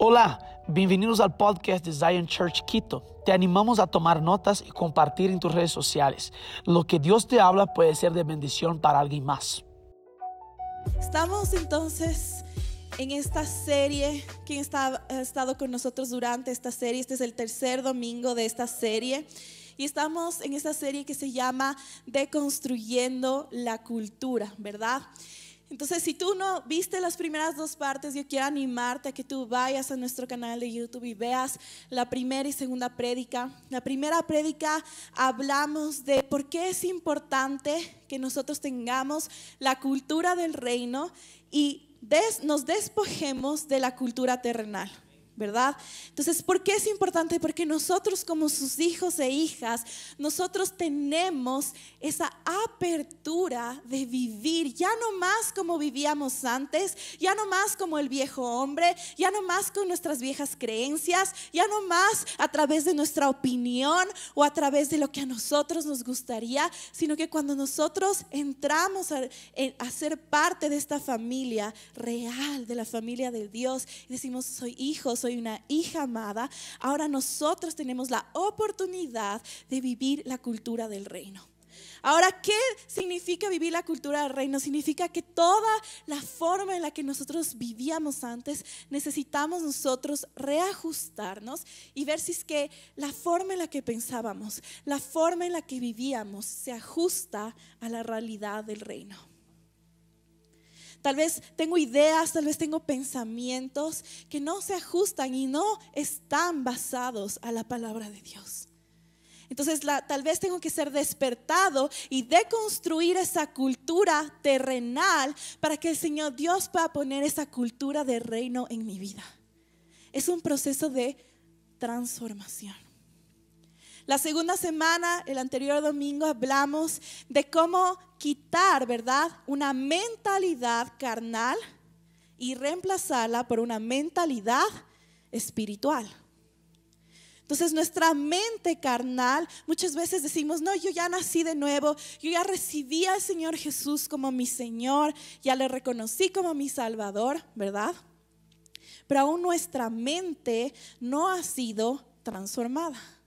Hola, bienvenidos al podcast de Zion Church Quito. Te animamos a tomar notas y compartir en tus redes sociales. Lo que Dios te habla puede ser de bendición para alguien más. Estamos entonces en esta serie. ¿Quién está, ha estado con nosotros durante esta serie? Este es el tercer domingo de esta serie. Y estamos en esta serie que se llama Deconstruyendo la Cultura, ¿verdad? Entonces, si tú no viste las primeras dos partes, yo quiero animarte a que tú vayas a nuestro canal de YouTube y veas la primera y segunda prédica. La primera prédica hablamos de por qué es importante que nosotros tengamos la cultura del reino y nos despojemos de la cultura terrenal. ¿Verdad? Entonces, ¿por qué es importante? Porque nosotros como sus hijos e hijas, nosotros tenemos esa apertura de vivir ya no más como vivíamos antes, ya no más como el viejo hombre, ya no más con nuestras viejas creencias, ya no más a través de nuestra opinión o a través de lo que a nosotros nos gustaría, sino que cuando nosotros entramos a, a ser parte de esta familia real, de la familia de Dios, y decimos, soy hijo, soy una hija amada, ahora nosotros tenemos la oportunidad de vivir la cultura del reino. Ahora, ¿qué significa vivir la cultura del reino? Significa que toda la forma en la que nosotros vivíamos antes, necesitamos nosotros reajustarnos y ver si es que la forma en la que pensábamos, la forma en la que vivíamos, se ajusta a la realidad del reino. Tal vez tengo ideas, tal vez tengo pensamientos que no se ajustan y no están basados a la palabra de Dios. Entonces tal vez tengo que ser despertado y deconstruir esa cultura terrenal para que el Señor Dios pueda poner esa cultura de reino en mi vida. Es un proceso de transformación. La segunda semana, el anterior domingo, hablamos de cómo quitar, ¿verdad? Una mentalidad carnal y reemplazarla por una mentalidad espiritual. Entonces nuestra mente carnal, muchas veces decimos, no, yo ya nací de nuevo, yo ya recibí al Señor Jesús como mi Señor, ya le reconocí como mi Salvador, ¿verdad? Pero aún nuestra mente no ha sido transformada.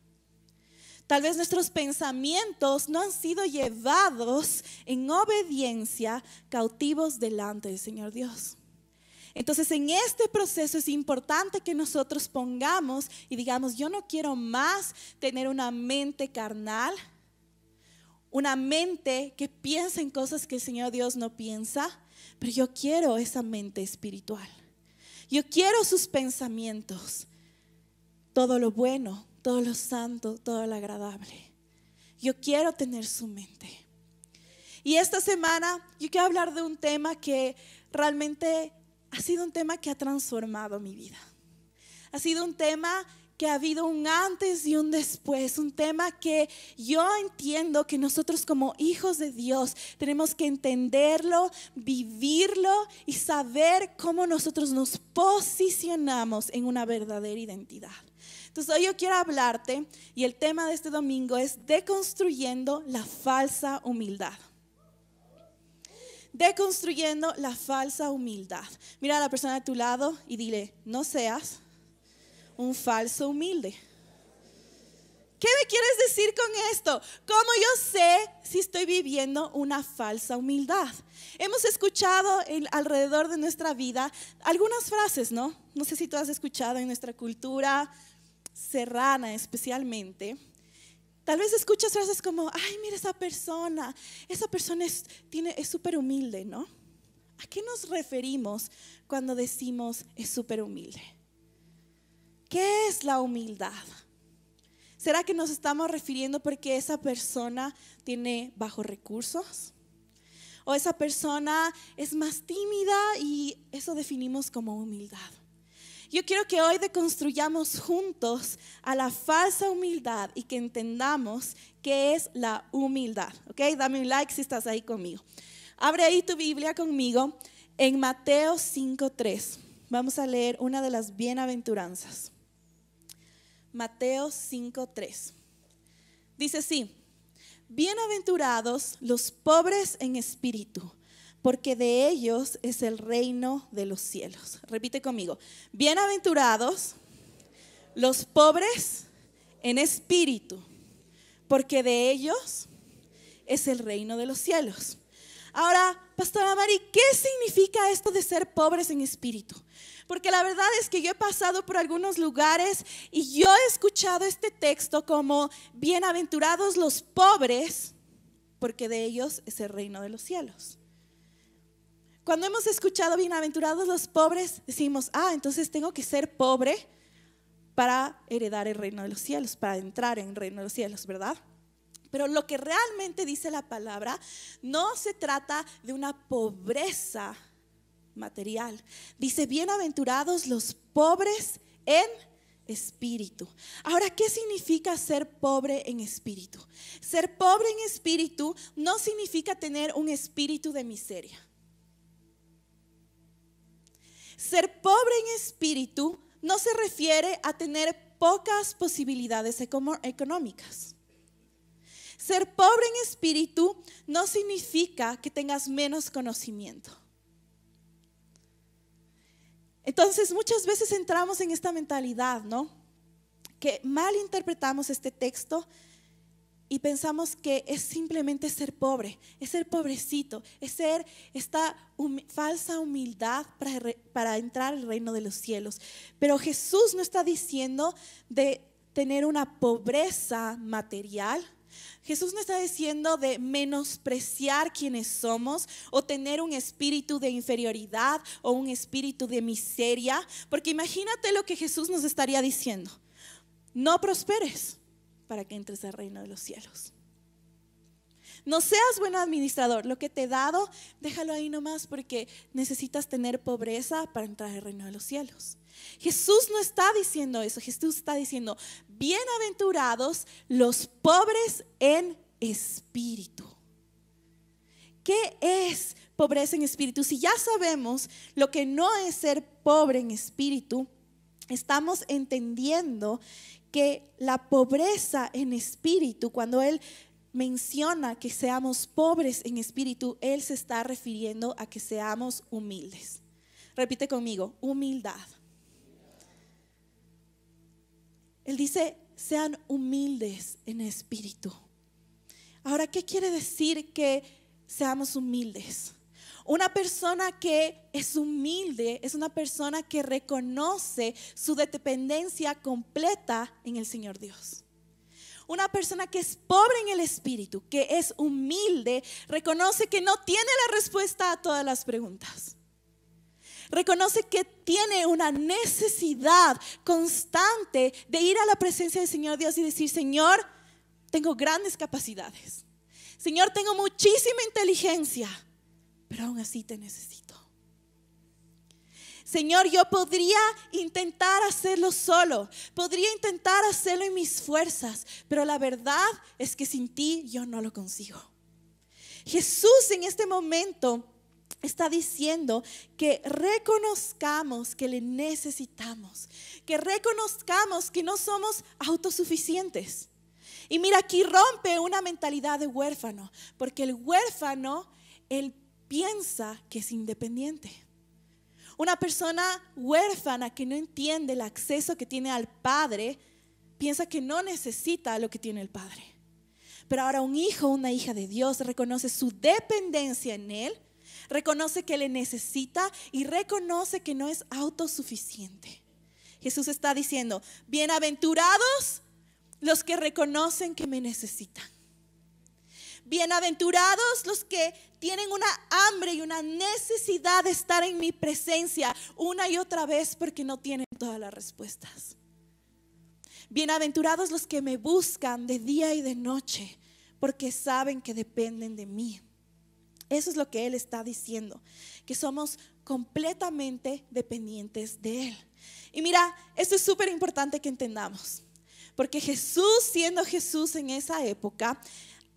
Tal vez nuestros pensamientos no han sido llevados en obediencia cautivos delante del Señor Dios. Entonces en este proceso es importante que nosotros pongamos y digamos, yo no quiero más tener una mente carnal, una mente que piensa en cosas que el Señor Dios no piensa, pero yo quiero esa mente espiritual. Yo quiero sus pensamientos, todo lo bueno, todo lo santo, todo lo agradable. Yo quiero tener su mente. Y esta semana yo quiero hablar de un tema que realmente ha sido un tema que ha transformado mi vida. Ha sido un tema que ha habido un antes y un después, un tema que yo entiendo que nosotros como hijos de Dios tenemos que entenderlo, vivirlo y saber cómo nosotros nos posicionamos en una verdadera identidad. Entonces hoy yo quiero hablarte y el tema de este domingo es deconstruyendo la falsa humildad. Deconstruyendo la falsa humildad. Mira a la persona a tu lado y dile, no seas un falso humilde. ¿Qué me quieres decir con esto? ¿Cómo yo sé si estoy viviendo una falsa humildad? Hemos escuchado alrededor de nuestra vida algunas frases, ¿no? No sé si tú has escuchado en nuestra cultura, serrana especialmente, tal vez escuchas frases como, ay, mira esa persona, esa persona es súper humilde, ¿no? ¿A qué nos referimos cuando decimos es súper humilde? ¿Qué es la humildad? ¿Será que nos estamos refiriendo porque esa persona tiene bajos recursos? ¿O esa persona es más tímida y eso definimos como humildad? Yo quiero que hoy deconstruyamos juntos a la falsa humildad y que entendamos qué es la humildad. ¿Ok? Dame un like si estás ahí conmigo. Abre ahí tu Biblia conmigo en Mateo 5.3. Vamos a leer una de las bienaventuranzas. Mateo 5.3. Dice así, bienaventurados los pobres en espíritu porque de ellos es el reino de los cielos. Repite conmigo, bienaventurados los pobres en espíritu, porque de ellos es el reino de los cielos. Ahora, Pastora Mari, ¿qué significa esto de ser pobres en espíritu? Porque la verdad es que yo he pasado por algunos lugares y yo he escuchado este texto como bienaventurados los pobres, porque de ellos es el reino de los cielos. Cuando hemos escuchado bienaventurados los pobres, decimos, ah, entonces tengo que ser pobre para heredar el reino de los cielos, para entrar en el reino de los cielos, ¿verdad? Pero lo que realmente dice la palabra no se trata de una pobreza material. Dice, bienaventurados los pobres en espíritu. Ahora, ¿qué significa ser pobre en espíritu? Ser pobre en espíritu no significa tener un espíritu de miseria. Ser pobre en espíritu no se refiere a tener pocas posibilidades económicas. Ser pobre en espíritu no significa que tengas menos conocimiento. Entonces muchas veces entramos en esta mentalidad, ¿no? Que mal interpretamos este texto y pensamos que es simplemente ser pobre, es ser pobrecito, es ser esta falsa humildad para, entrar al reino de los cielos. Pero Jesús no está diciendo de tener una pobreza material, Jesús no está diciendo de menospreciar quienes somos o tener un espíritu de inferioridad o un espíritu de miseria, porque imagínate lo que Jesús nos estaría diciendo. No prosperes para que entres al reino de los cielos. No seas buen administrador. Lo que te he dado, déjalo ahí nomás porque necesitas tener pobreza para entrar al reino de los cielos. Jesús no está diciendo eso. Jesús está diciendo, bienaventurados los pobres en espíritu. ¿Qué es pobreza en espíritu? Si ya sabemos lo que no es ser pobre en espíritu, estamos entendiendo que la pobreza en espíritu, cuando Él menciona que seamos pobres en espíritu, Él se está refiriendo a que seamos humildes. Repite conmigo, humildad. Él dice, sean humildes en espíritu. Ahora, ¿qué quiere decir que seamos humildes? Una persona que es humilde es una persona que reconoce su dependencia completa en el Señor Dios. Una persona que es pobre en el espíritu, que es humilde, reconoce que no tiene la respuesta a todas las preguntas. Reconoce que tiene una necesidad constante de ir a la presencia del Señor Dios y decir, Señor, tengo grandes capacidades. Señor, tengo muchísima inteligencia, pero aún así te necesito. Señor, yo podría intentar hacerlo solo, podría intentar hacerlo en mis fuerzas, pero la verdad es que sin ti yo no lo consigo. Jesús en este momento está diciendo que reconozcamos que le necesitamos, que reconozcamos que no somos autosuficientes. Y mira, aquí rompe una mentalidad de huérfano, porque el huérfano, él piensa que es independiente. Una persona huérfana que no entiende el acceso que tiene al Padre, piensa que no necesita lo que tiene el Padre. Pero ahora un hijo, una hija de Dios reconoce su dependencia en Él reconoce que le necesita y reconoce que no es autosuficiente. Jesús está diciendo, bienaventurados los que reconocen que me necesitan. Bienaventurados los que tienen una hambre y una necesidad de estar en mi presencia una y otra vez porque no tienen todas las respuestas. Bienaventurados los que me buscan de día y de noche porque saben que dependen de mí. Eso es lo que Él está diciendo, que somos completamente dependientes de Él. Y mira, esto es súper importante que entendamos, porque Jesús, siendo Jesús en esa época,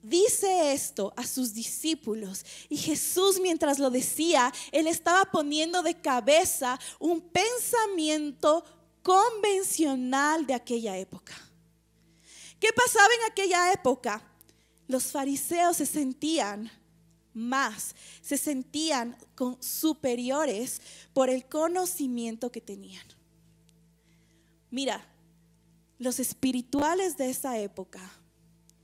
dice esto a sus discípulos. Y Jesús mientras lo decía, Él estaba poniendo de cabeza un pensamiento convencional de aquella época. ¿Qué pasaba en aquella época? Los fariseos se sentían más, se sentían con superiores por el conocimiento que tenían. Mira, los espirituales de esa época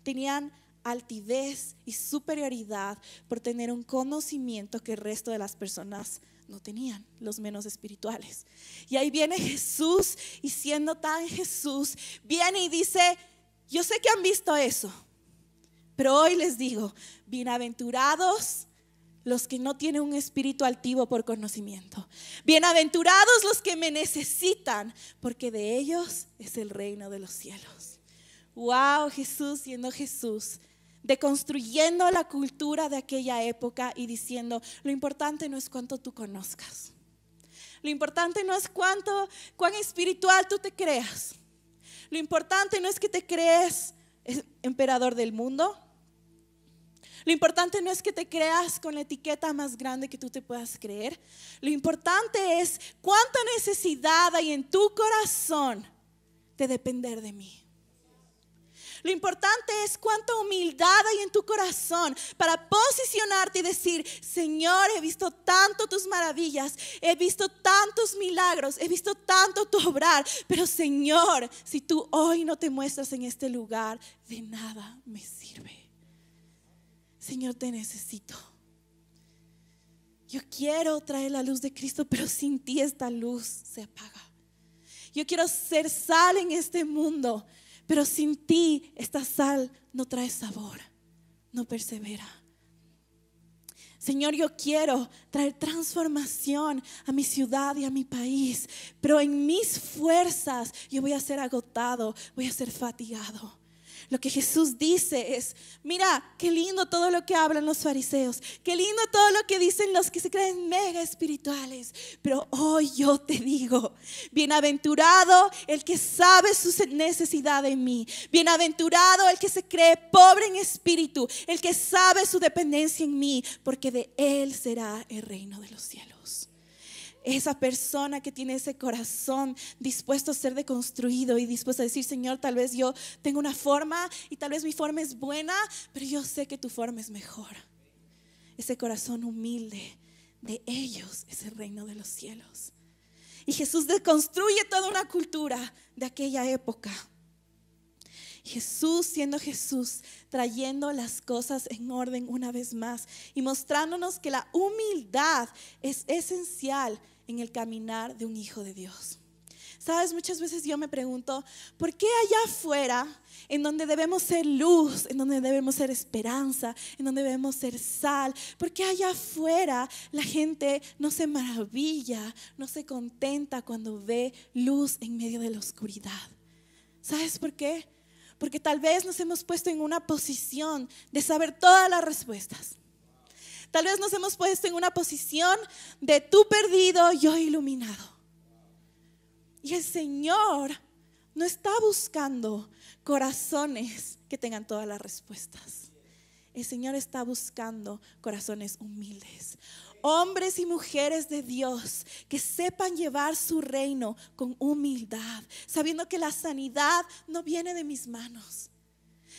tenían altivez y superioridad por tener un conocimiento que el resto de las personas no tenían, los menos espirituales. Y ahí viene Jesús y siendo tan Jesús, viene y dice, yo sé que han visto eso, pero hoy les digo, bienaventurados los que no tienen un espíritu altivo por conocimiento. Bienaventurados los que me necesitan, porque de ellos es el reino de los cielos. Wow, Jesús siendo Jesús, deconstruyendo la cultura de aquella época y diciendo, lo importante no es cuánto tú conozcas. Lo importante no es cuán espiritual tú te creas. Lo importante no es que te crees emperador del mundo. Lo importante no es que te creas con la etiqueta más grande que tú te puedas creer. Lo importante es cuánta necesidad hay en tu corazón de depender de mí. Lo importante es cuánta humildad hay en tu corazón para posicionarte y decir, Señor, he visto tanto tus maravillas, he visto tantos milagros, he visto tanto tu obrar, pero Señor, si tú hoy no te muestras en este lugar, de nada me sirve. Señor, te necesito. Yo quiero traer la luz de Cristo, pero sin ti esta luz se apaga. Yo quiero ser sal en este mundo, pero sin ti esta sal no trae sabor, no persevera. Señor, yo quiero traer transformación a mi ciudad y a mi país, pero en mis fuerzas yo voy a ser agotado, voy a ser fatigado. Lo que Jesús dice es, mira, qué lindo todo lo que hablan los fariseos, qué lindo todo lo que dicen los que se creen mega espirituales, pero hoy yo te digo, bienaventurado el que sabe su necesidad en mí, bienaventurado el que se cree pobre en espíritu, el que sabe su dependencia en mí, porque de él será el reino de los cielos esa persona que tiene ese corazón dispuesto a ser deconstruido y dispuesto a decir, Señor, tal vez yo tengo una forma y tal vez mi forma es buena, pero yo sé que tu forma es mejor. Ese corazón humilde de ellos es el reino de los cielos. Y Jesús deconstruye toda una cultura de aquella época. Jesús siendo Jesús, trayendo las cosas en orden una vez más y mostrándonos que la humildad es esencial en el caminar de un hijo de Dios. Sabes, muchas veces yo me pregunto, ¿por qué allá afuera, en donde debemos ser luz, en donde debemos ser esperanza, en donde debemos ser sal, por qué allá afuera la gente no se maravilla, no se contenta cuando ve luz en medio de la oscuridad? ¿Sabes por qué? Porque tal vez nos hemos puesto en una posición de saber todas las respuestas. Tal vez nos hemos puesto en una posición de tú perdido, yo iluminado. Y el Señor no está buscando corazones que tengan todas las respuestas. El Señor está buscando corazones humildes, hombres y mujeres de Dios que sepan llevar su reino con humildad, sabiendo que la sanidad no viene de mis manos.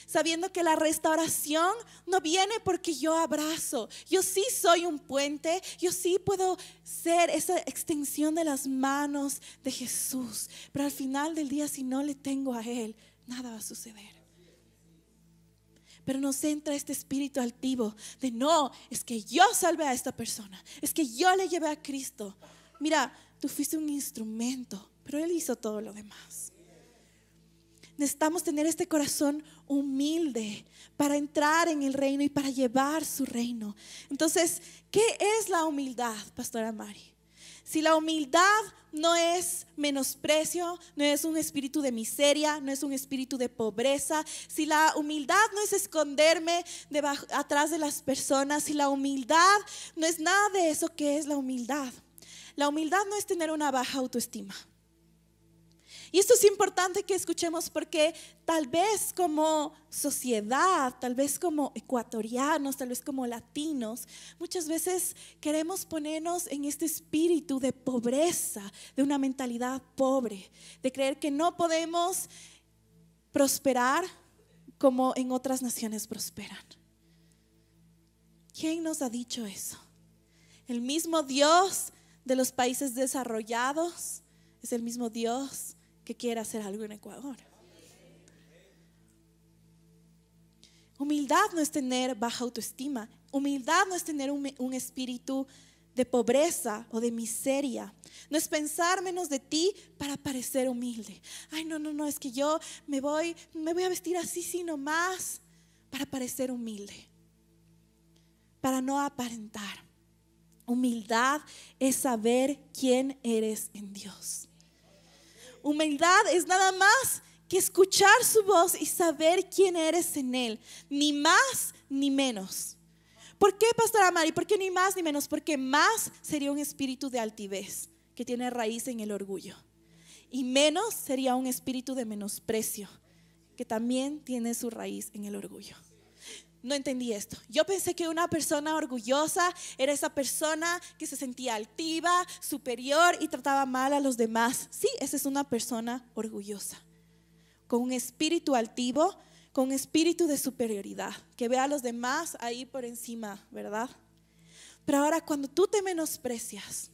Sabiendo que la restauración no viene porque yo abrazo. Yo sí soy un puente. Yo sí puedo ser esa extensión de las manos de Jesús. Pero al final del día, si no le tengo a Él, nada va a suceder. Pero nos entra este espíritu altivo de no, es que yo salvé a esta persona, es que yo le llevé a Cristo. Mira, tú fuiste un instrumento, pero Él hizo todo lo demás. Necesitamos tener este corazón humilde para entrar en el reino y para llevar su reino. Entonces, ¿qué es la humildad, Pastora Mari? Si la humildad no es menosprecio, no es un espíritu de miseria, no es un espíritu de pobreza, si la humildad no es esconderme debajo, atrás de las personas, si la humildad no es nada de eso que es la humildad. La humildad no es tener una baja autoestima. Y esto es importante que escuchemos porque tal vez como sociedad, tal vez como ecuatorianos, tal vez como latinos, muchas veces queremos ponernos en este espíritu de pobreza, de una mentalidad pobre, de creer que no podemos prosperar como en otras naciones prosperan. ¿Quién nos ha dicho eso? El mismo Dios de los países desarrollados es el mismo Dios que quiere hacer algo en Ecuador. Humildad no es tener baja autoestima. Humildad no es tener un, un, espíritu de pobreza o de miseria. No es pensar menos de ti para parecer humilde. Ay, no, no, no, es que yo me voy, me voy a vestir así, sino más para parecer humilde. Para no aparentar. Humildad es saber quién eres en Dios. Humildad es nada más que escuchar su voz y saber quién eres en Él, ni más ni menos. ¿Por qué, Pastora Mari? ¿Por qué ni más ni menos? Porque más sería un espíritu de altivez que tiene raíz en el orgullo. Y menos sería un espíritu de menosprecio que también tiene su raíz en el orgullo. No entendí esto. Yo pensé que una persona orgullosa era esa persona que se sentía altiva, superior y trataba mal a los demás. Sí, esa es una persona orgullosa con un espíritu altivo, con un espíritu de superioridad, que ve a los demás ahí por encima, ¿verdad? Pero ahora cuando tú te menosprecias,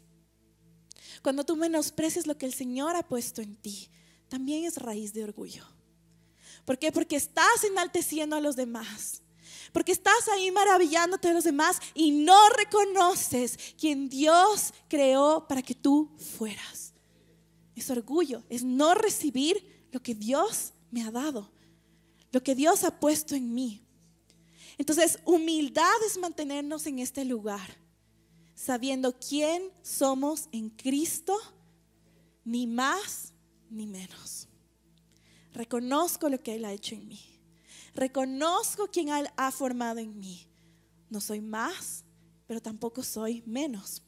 cuando tú menosprecias lo que el Señor ha puesto en ti, también es raíz de orgullo. ¿Por qué? Porque estás enalteciendo a los demás. Porque estás ahí maravillándote de los demás y no reconoces quien Dios creó para que tú fueras. Es orgullo, es no recibir lo que Dios me ha dado, lo que Dios ha puesto en mí. Entonces, humildad es mantenernos en este lugar, sabiendo quién somos en Cristo, ni más ni menos. Reconozco lo que Él ha hecho en mí. Reconozco quién Él ha formado en mí. No soy más, pero tampoco soy menos.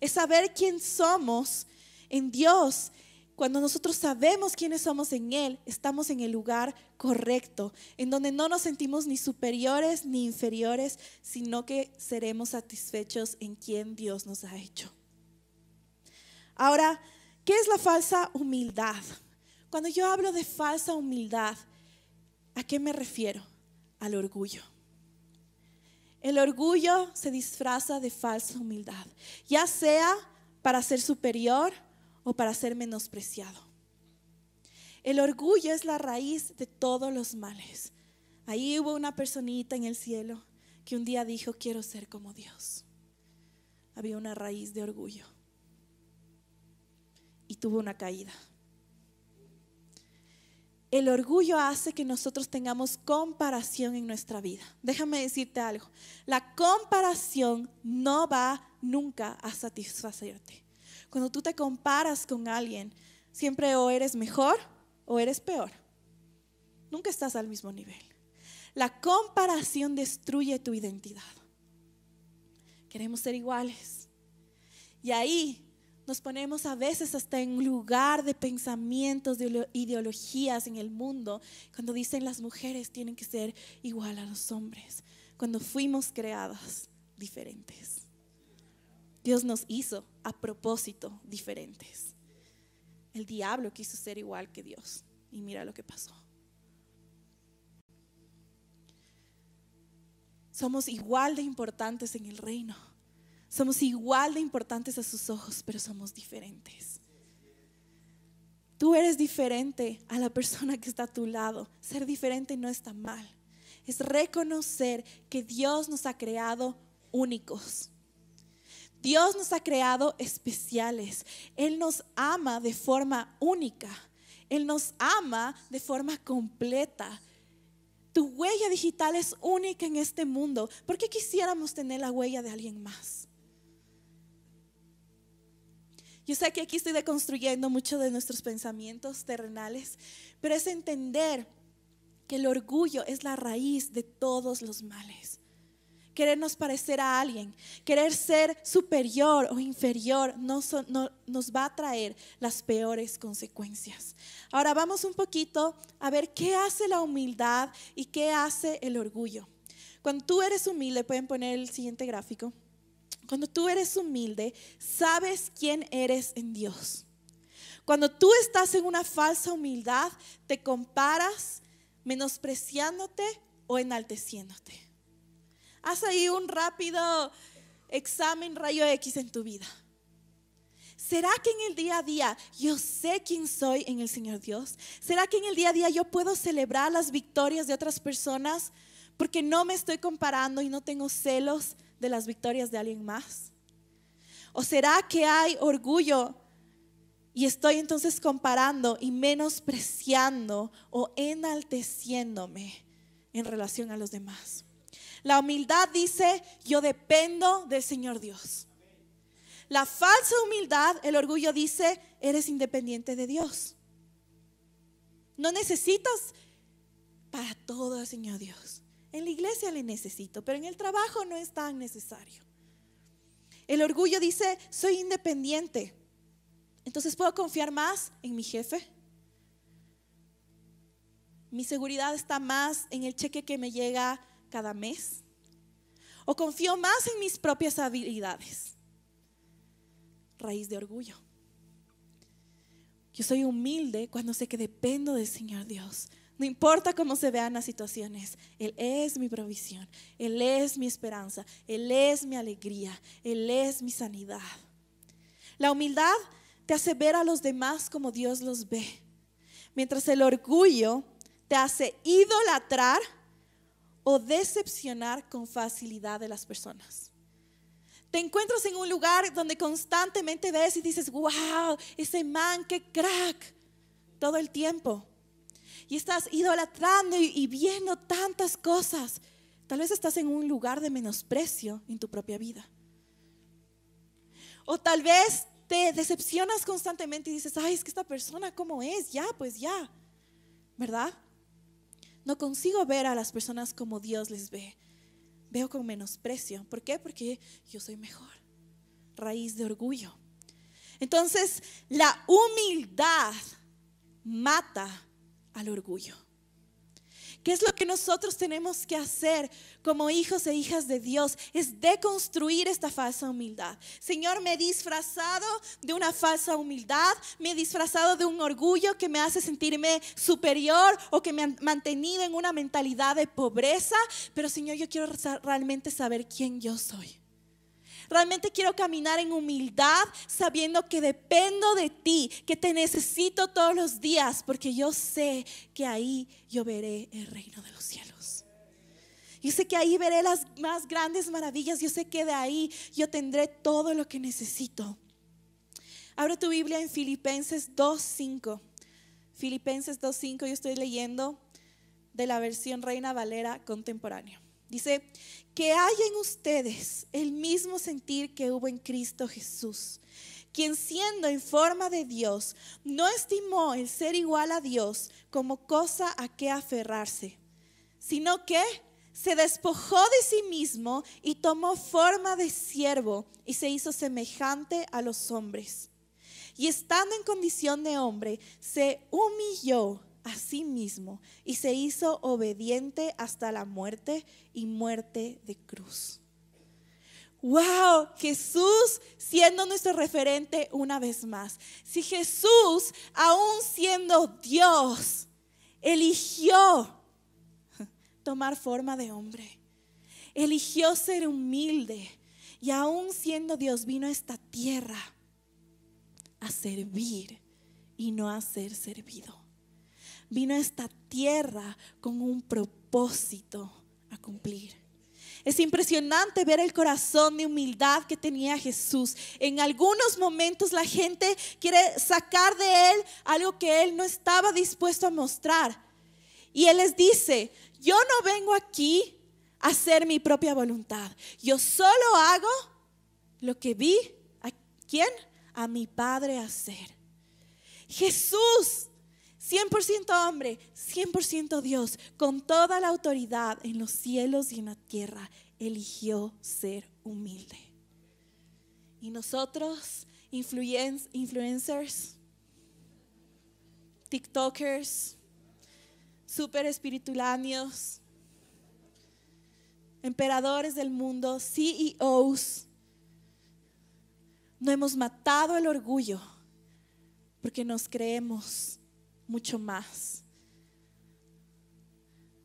Es saber quién somos en Dios cuando nosotros sabemos quiénes somos en Él, estamos en el lugar correcto, en donde no nos sentimos ni superiores ni inferiores, sino que seremos satisfechos en quien Dios nos ha hecho. Ahora, ¿qué es la falsa humildad? Cuando yo hablo de falsa humildad, ¿a qué me refiero? Al orgullo. El orgullo se disfraza de falsa humildad, ya sea para ser superior, o para ser menospreciado. El orgullo es la raíz de todos los males. Ahí hubo una personita en el cielo que un día dijo, quiero ser como Dios. Había una raíz de orgullo y tuvo una caída. El orgullo hace que nosotros tengamos comparación en nuestra vida. Déjame decirte algo. La comparación no va nunca a satisfacerte. Cuando tú te comparas con alguien, siempre o eres mejor o eres peor. Nunca estás al mismo nivel. La comparación destruye tu identidad. Queremos ser iguales. Y ahí nos ponemos a veces hasta en lugar de pensamientos, de ideologías en el mundo, cuando dicen las mujeres tienen que ser igual a los hombres, cuando fuimos creadas diferentes. Dios nos hizo a propósito diferentes. El diablo quiso ser igual que Dios y mira lo que pasó. Somos igual de importantes en el reino. Somos igual de importantes a sus ojos, pero somos diferentes. Tú eres diferente a la persona que está a tu lado. Ser diferente no está mal. Es reconocer que Dios nos ha creado únicos Dios nos ha creado especiales. Él nos ama de forma única. Él nos ama de forma completa. Tu huella digital es única en este mundo. ¿Por qué quisiéramos tener la huella de alguien más? Yo sé que aquí estoy deconstruyendo muchos de nuestros pensamientos terrenales, pero es entender que el orgullo es la raíz de todos los males querernos parecer a alguien, querer ser superior o inferior, no, nos va a traer las peores consecuencias. Ahora vamos un poquito a ver qué hace la humildad y qué hace el orgullo. Cuando tú eres humilde, pueden poner el siguiente gráfico. Cuando tú eres humilde, sabes quién eres en Dios. Cuando tú estás en una falsa humildad, te comparas menospreciándote o enalteciéndote. Haz ahí un rápido examen rayo X en tu vida. ¿Será que en el día a día yo sé quién soy en el Señor Dios? ¿Será que en el día a día yo puedo celebrar las victorias de otras personas porque no me estoy comparando y no tengo celos de las victorias de alguien más? ¿O será que hay orgullo y estoy entonces comparando y menospreciando o enalteciéndome en relación a los demás? La humildad dice, yo dependo del Señor Dios. La falsa humildad, el orgullo dice, eres independiente de Dios. No necesitas para todo al Señor Dios. En la iglesia le necesito, pero en el trabajo no es tan necesario. El orgullo dice, soy independiente. Entonces puedo confiar más en mi jefe. Mi seguridad está más en el cheque que me llega cada mes. O confío más en mis propias habilidades. Raíz de orgullo. Yo soy humilde cuando sé que dependo del Señor Dios. No importa cómo se vean las situaciones, Él es mi provisión, Él es mi esperanza, Él es mi alegría, Él es mi sanidad. La humildad te hace ver a los demás como Dios los ve, mientras el orgullo te hace idolatrar o decepcionar con facilidad de las personas. Te encuentras en un lugar donde constantemente ves y dices, wow, ese man, qué crack, todo el tiempo y estás idolatrando y, viendo tantas cosas, tal vez estás en un lugar de menosprecio en tu propia vida. O tal vez te decepcionas constantemente y dices, ay, es que esta persona, ¿cómo es? Ya, pues ya, ¿verdad? No consigo ver a las personas como Dios les ve. Veo con menosprecio. ¿Por qué? Porque yo soy mejor. Raíz de orgullo. Entonces, la humildad mata al orgullo. ¿Qué es lo que nosotros tenemos que hacer como hijos e hijas de Dios? Es deconstruir esta falsa humildad. Señor, me he disfrazado de una falsa humildad, me he disfrazado de un orgullo que me hace sentirme superior o que me ha mantenido en una mentalidad de pobreza. Pero Señor, yo quiero realmente saber quién yo soy. Realmente quiero caminar en humildad sabiendo que dependo de ti, que te necesito todos los días, porque yo sé que ahí yo veré el reino de los cielos. Yo sé que ahí veré las más grandes maravillas. Yo sé que de ahí yo tendré todo lo que necesito. Abre tu Biblia en Filipenses 2.5. Filipenses 2.5, yo estoy leyendo de la versión Reina Valera contemporánea. Dice, que haya en ustedes el mismo sentir que hubo en Cristo Jesús, quien siendo en forma de Dios, no estimó el ser igual a Dios como cosa a que aferrarse, sino que se despojó de sí mismo y tomó forma de siervo y se hizo semejante a los hombres. Y estando en condición de hombre, se humilló a sí mismo y se hizo obediente hasta la muerte y muerte de cruz. Wow, Jesús siendo nuestro referente una vez más. Si Jesús, aún siendo Dios, eligió tomar forma de hombre, eligió ser humilde y aún siendo Dios vino a esta tierra a servir y no a ser servido vino a esta tierra con un propósito a cumplir. Es impresionante ver el corazón de humildad que tenía Jesús. En algunos momentos la gente quiere sacar de él algo que él no estaba dispuesto a mostrar. Y él les dice, yo no vengo aquí a hacer mi propia voluntad. Yo solo hago lo que vi a quién? A mi Padre hacer. Jesús 100% hombre, 100% Dios, con toda la autoridad en los cielos y en la tierra, eligió ser humilde. Y nosotros, influencers, TikTokers, super espirituláneos, emperadores del mundo, CEOs, no hemos matado el orgullo porque nos creemos mucho más.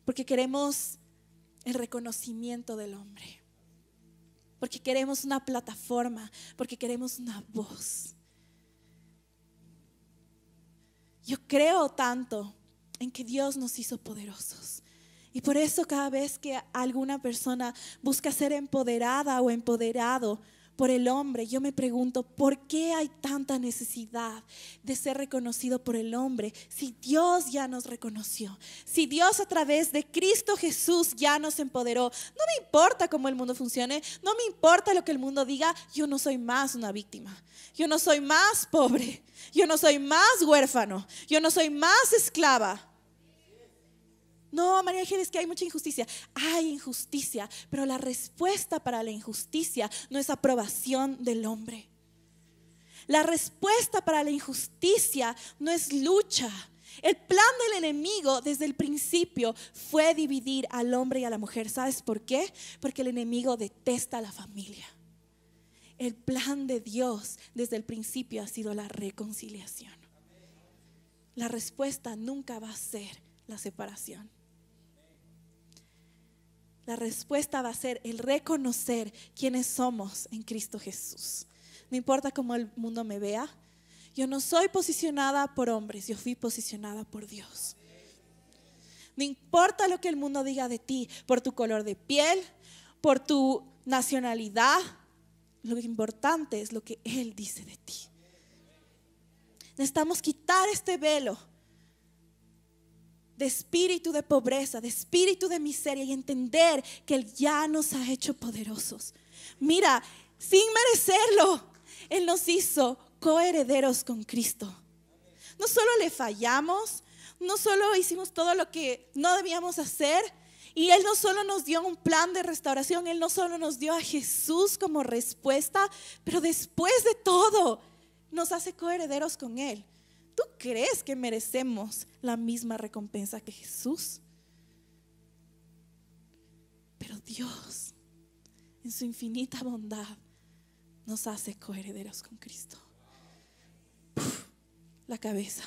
Porque queremos el reconocimiento del hombre. Porque queremos una plataforma, porque queremos una voz. Yo creo tanto en que Dios nos hizo poderosos. Y por eso cada vez que alguna persona busca ser empoderada o empoderado por el hombre, yo me pregunto, ¿por qué hay tanta necesidad de ser reconocido por el hombre si Dios ya nos reconoció? Si Dios a través de Cristo Jesús ya nos empoderó. No me importa cómo el mundo funcione, no me importa lo que el mundo diga, yo no soy más una víctima, yo no soy más pobre, yo no soy más huérfano, yo no soy más esclava. No, María Ángeles, que hay mucha injusticia. Hay injusticia, pero la respuesta para la injusticia no es aprobación del hombre. La respuesta para la injusticia no es lucha. El plan del enemigo desde el principio fue dividir al hombre y a la mujer. ¿Sabes por qué? Porque el enemigo detesta a la familia. El plan de Dios desde el principio ha sido la reconciliación. La respuesta nunca va a ser la separación. La respuesta va a ser el reconocer quiénes somos en Cristo Jesús. No importa cómo el mundo me vea, yo no soy posicionada por hombres, yo fui posicionada por Dios. No importa lo que el mundo diga de ti, por tu color de piel, por tu nacionalidad, lo importante es lo que Él dice de ti. Necesitamos quitar este velo de espíritu de pobreza, de espíritu de miseria y entender que Él ya nos ha hecho poderosos. Mira, sin merecerlo, Él nos hizo coherederos con Cristo. No solo le fallamos, no solo hicimos todo lo que no debíamos hacer, y Él no solo nos dio un plan de restauración, Él no solo nos dio a Jesús como respuesta, pero después de todo nos hace coherederos con Él. ¿Tú crees que merecemos la misma recompensa que Jesús? Pero Dios, en su infinita bondad, nos hace coherederos con Cristo. la cabeza.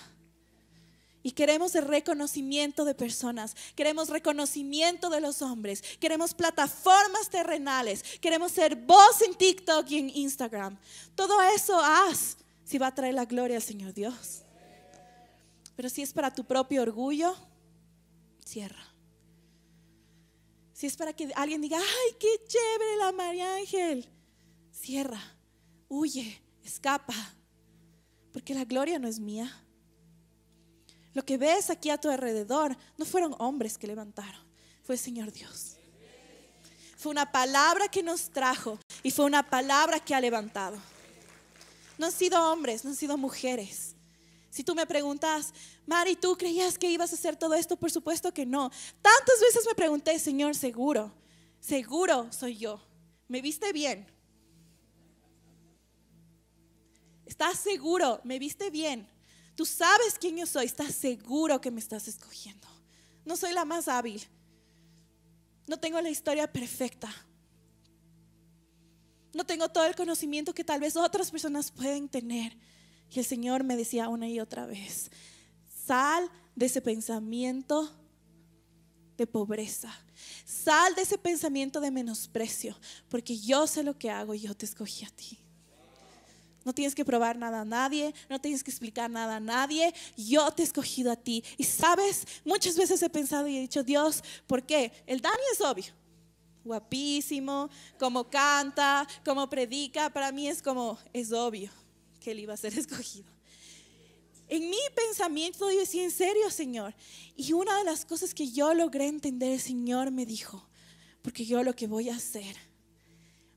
Y queremos el reconocimiento de personas, queremos reconocimiento de los hombres, queremos plataformas terrenales, queremos ser voz en TikTok y en Instagram. Todo eso haz si va a traer la gloria al Señor Dios. Pero si es para tu propio orgullo, cierra. Si es para que alguien diga, ay, qué chévere la María Ángel, cierra, huye, escapa, porque la gloria no es mía. Lo que ves aquí a tu alrededor no fueron hombres que levantaron, fue el Señor Dios. Fue una palabra que nos trajo y fue una palabra que ha levantado. No han sido hombres, no han sido mujeres. Si tú me preguntas, Mari, ¿tú creías que ibas a hacer todo esto? Por supuesto que no. Tantas veces me pregunté, Señor, seguro, seguro soy yo. ¿Me viste bien? ¿Estás seguro? ¿Me viste bien? Tú sabes quién yo soy. ¿Estás seguro que me estás escogiendo? No soy la más hábil. No tengo la historia perfecta. No tengo todo el conocimiento que tal vez otras personas pueden tener. Y el Señor me decía una y otra vez, sal de ese pensamiento de pobreza. Sal de ese pensamiento de menosprecio, porque yo sé lo que hago y yo te escogí a ti. No tienes que probar nada a nadie, no tienes que explicar nada a nadie. Yo te he escogido a ti. Y sabes, muchas veces he pensado y he dicho, Dios, ¿por qué? El Dani es obvio. Guapísimo, como canta, como predica, para mí es como, es obvio él iba a ser escogido. En mi pensamiento yo decía, en serio, Señor. Y una de las cosas que yo logré entender, el Señor me dijo, porque yo lo que voy a hacer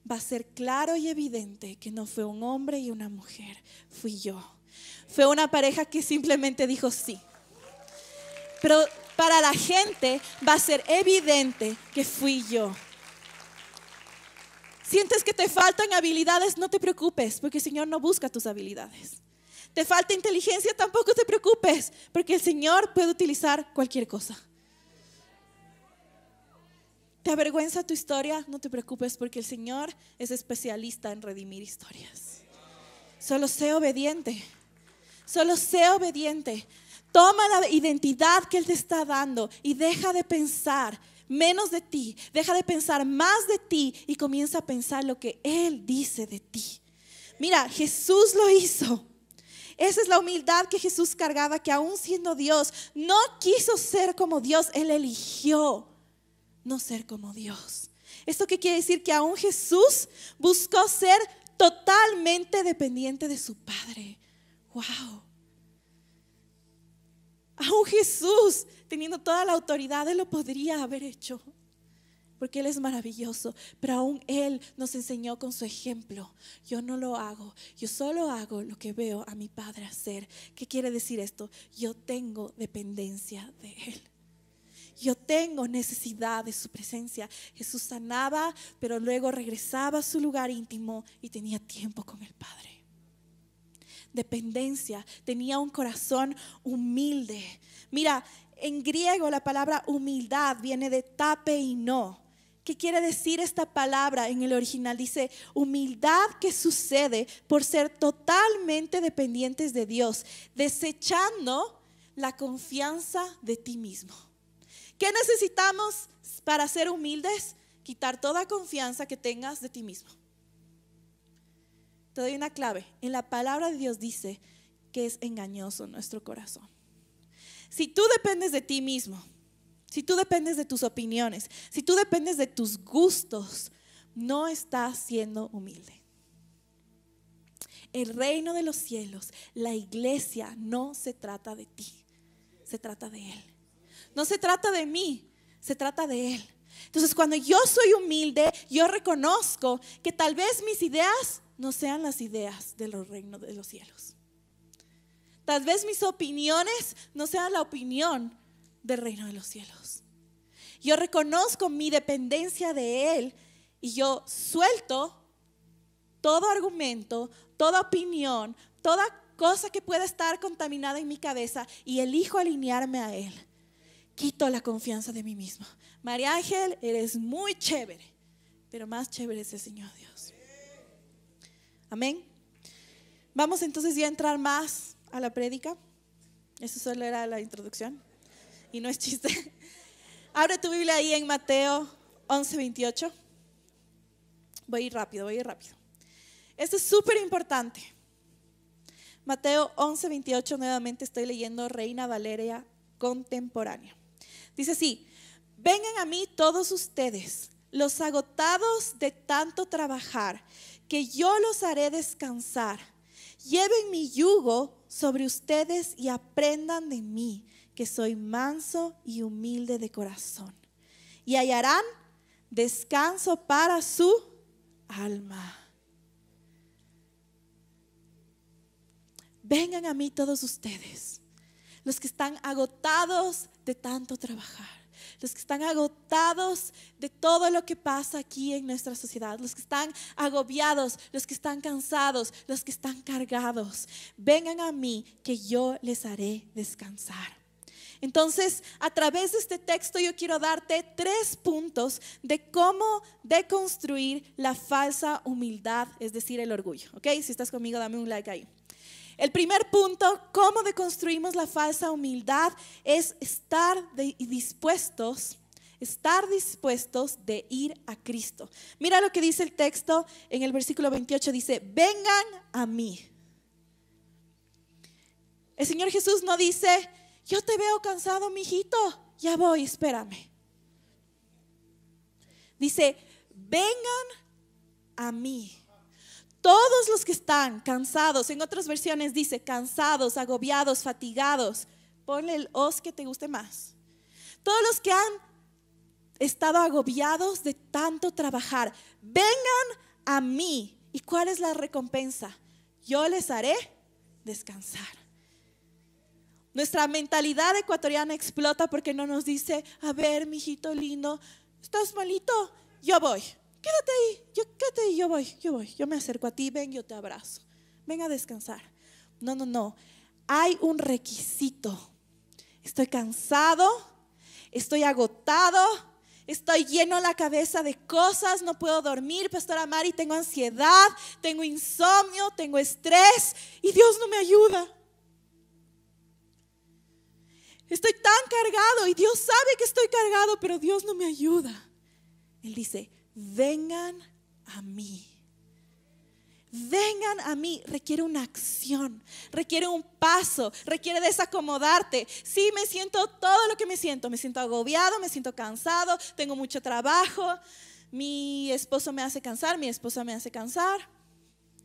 va a ser claro y evidente que no fue un hombre y una mujer, fui yo. Fue una pareja que simplemente dijo sí. Pero para la gente va a ser evidente que fui yo. Sientes que te faltan habilidades, no te preocupes, porque el Señor no busca tus habilidades. Te falta inteligencia, tampoco te preocupes, porque el Señor puede utilizar cualquier cosa. ¿Te avergüenza tu historia? No te preocupes, porque el Señor es especialista en redimir historias. Solo sé obediente. Solo sé obediente. Toma la identidad que Él te está dando y deja de pensar menos de ti, deja de pensar más de ti y comienza a pensar lo que Él dice de ti. Mira, Jesús lo hizo. Esa es la humildad que Jesús cargaba, que aún siendo Dios, no quiso ser como Dios, Él eligió no ser como Dios. ¿Esto qué quiere decir? Que aún Jesús buscó ser totalmente dependiente de su Padre. ¡Wow! Aún Jesús, teniendo toda la autoridad, Él lo podría haber hecho porque Él es maravilloso, pero aún Él nos enseñó con su ejemplo. Yo no lo hago, yo solo hago lo que veo a mi Padre hacer. ¿Qué quiere decir esto? Yo tengo dependencia de Él. Yo tengo necesidad de su presencia. Jesús sanaba, pero luego regresaba a su lugar íntimo y tenía tiempo con el Padre. Dependencia, tenía un corazón humilde. Mira, en griego la palabra humildad viene de tape y no. ¿Qué quiere decir esta palabra en el original? Dice, humildad que sucede por ser totalmente dependientes de Dios, desechando la confianza de ti mismo. ¿Qué necesitamos para ser humildes? Quitar toda confianza que tengas de ti mismo. Te doy una clave. En la palabra de Dios dice que es engañoso nuestro corazón. Si tú dependes de ti mismo, si tú dependes de tus opiniones, si tú dependes de tus gustos, no estás siendo humilde. El reino de los cielos, la iglesia, no se trata de ti, se trata de Él. No se trata de mí, se trata de Él. Entonces cuando yo soy humilde, yo reconozco que tal vez mis ideas no sean las ideas de los reinos de los cielos. Tal vez mis opiniones no sean la opinión del reino de los cielos. Yo reconozco mi dependencia de Él y yo suelto todo argumento, toda opinión, toda cosa que pueda estar contaminada en mi cabeza y elijo alinearme a Él. Quito la confianza de mí mismo. María Ángel, eres muy chévere, pero más chévere es el Señor Dios. Amén. Vamos entonces ya a entrar más a la prédica. Eso solo era la introducción y no es chiste. Abre tu Biblia ahí en Mateo 11, 28. Voy a ir rápido, voy a ir rápido. Esto es súper importante. Mateo 11, 28, nuevamente estoy leyendo Reina Valeria contemporánea. Dice así, vengan a mí todos ustedes, los agotados de tanto trabajar, que yo los haré descansar. Lleven mi yugo sobre ustedes y aprendan de mí que soy manso y humilde de corazón. Y hallarán descanso para su alma. Vengan a mí todos ustedes, los que están agotados de tanto trabajar, los que están agotados de todo lo que pasa aquí en nuestra sociedad, los que están agobiados, los que están cansados, los que están cargados. Vengan a mí que yo les haré descansar. Entonces, a través de este texto yo quiero darte tres puntos de cómo deconstruir la falsa humildad, es decir, el orgullo. ¿Ok? Si estás conmigo, dame un like ahí. El primer punto, cómo deconstruimos la falsa humildad, es estar dispuestos, estar dispuestos de ir a Cristo. Mira lo que dice el texto en el versículo 28, dice, vengan a mí. El Señor Jesús no dice, yo te veo cansado, mijito, ya voy, espérame. Dice, vengan a mí. Todos los que están cansados, en otras versiones dice cansados, agobiados, fatigados. Ponle el os que te guste más. Todos los que han estado agobiados de tanto trabajar, vengan a mí. ¿Y cuál es la recompensa? Yo les haré descansar. Nuestra mentalidad ecuatoriana explota porque no nos dice, a ver, mijito lindo, ¿estás malito? Yo voy. Quédate ahí, yo, quédate ahí, yo voy, yo voy. Yo me acerco a ti, ven, yo te abrazo. Ven a descansar. No, no, no. Hay un requisito. Estoy cansado, estoy agotado, estoy lleno la cabeza de cosas, no puedo dormir, Pastora Mari, tengo ansiedad, tengo insomnio, tengo estrés y Dios no me ayuda. Estoy tan cargado y Dios sabe que estoy cargado, pero Dios no me ayuda. Él dice, vengan a mí. Vengan a mí, requiere una acción, requiere un paso, requiere desacomodarte. Sí, me siento todo lo que me siento, me siento agobiado, me siento cansado, tengo mucho trabajo, mi esposo me hace cansar, mi esposa me hace cansar.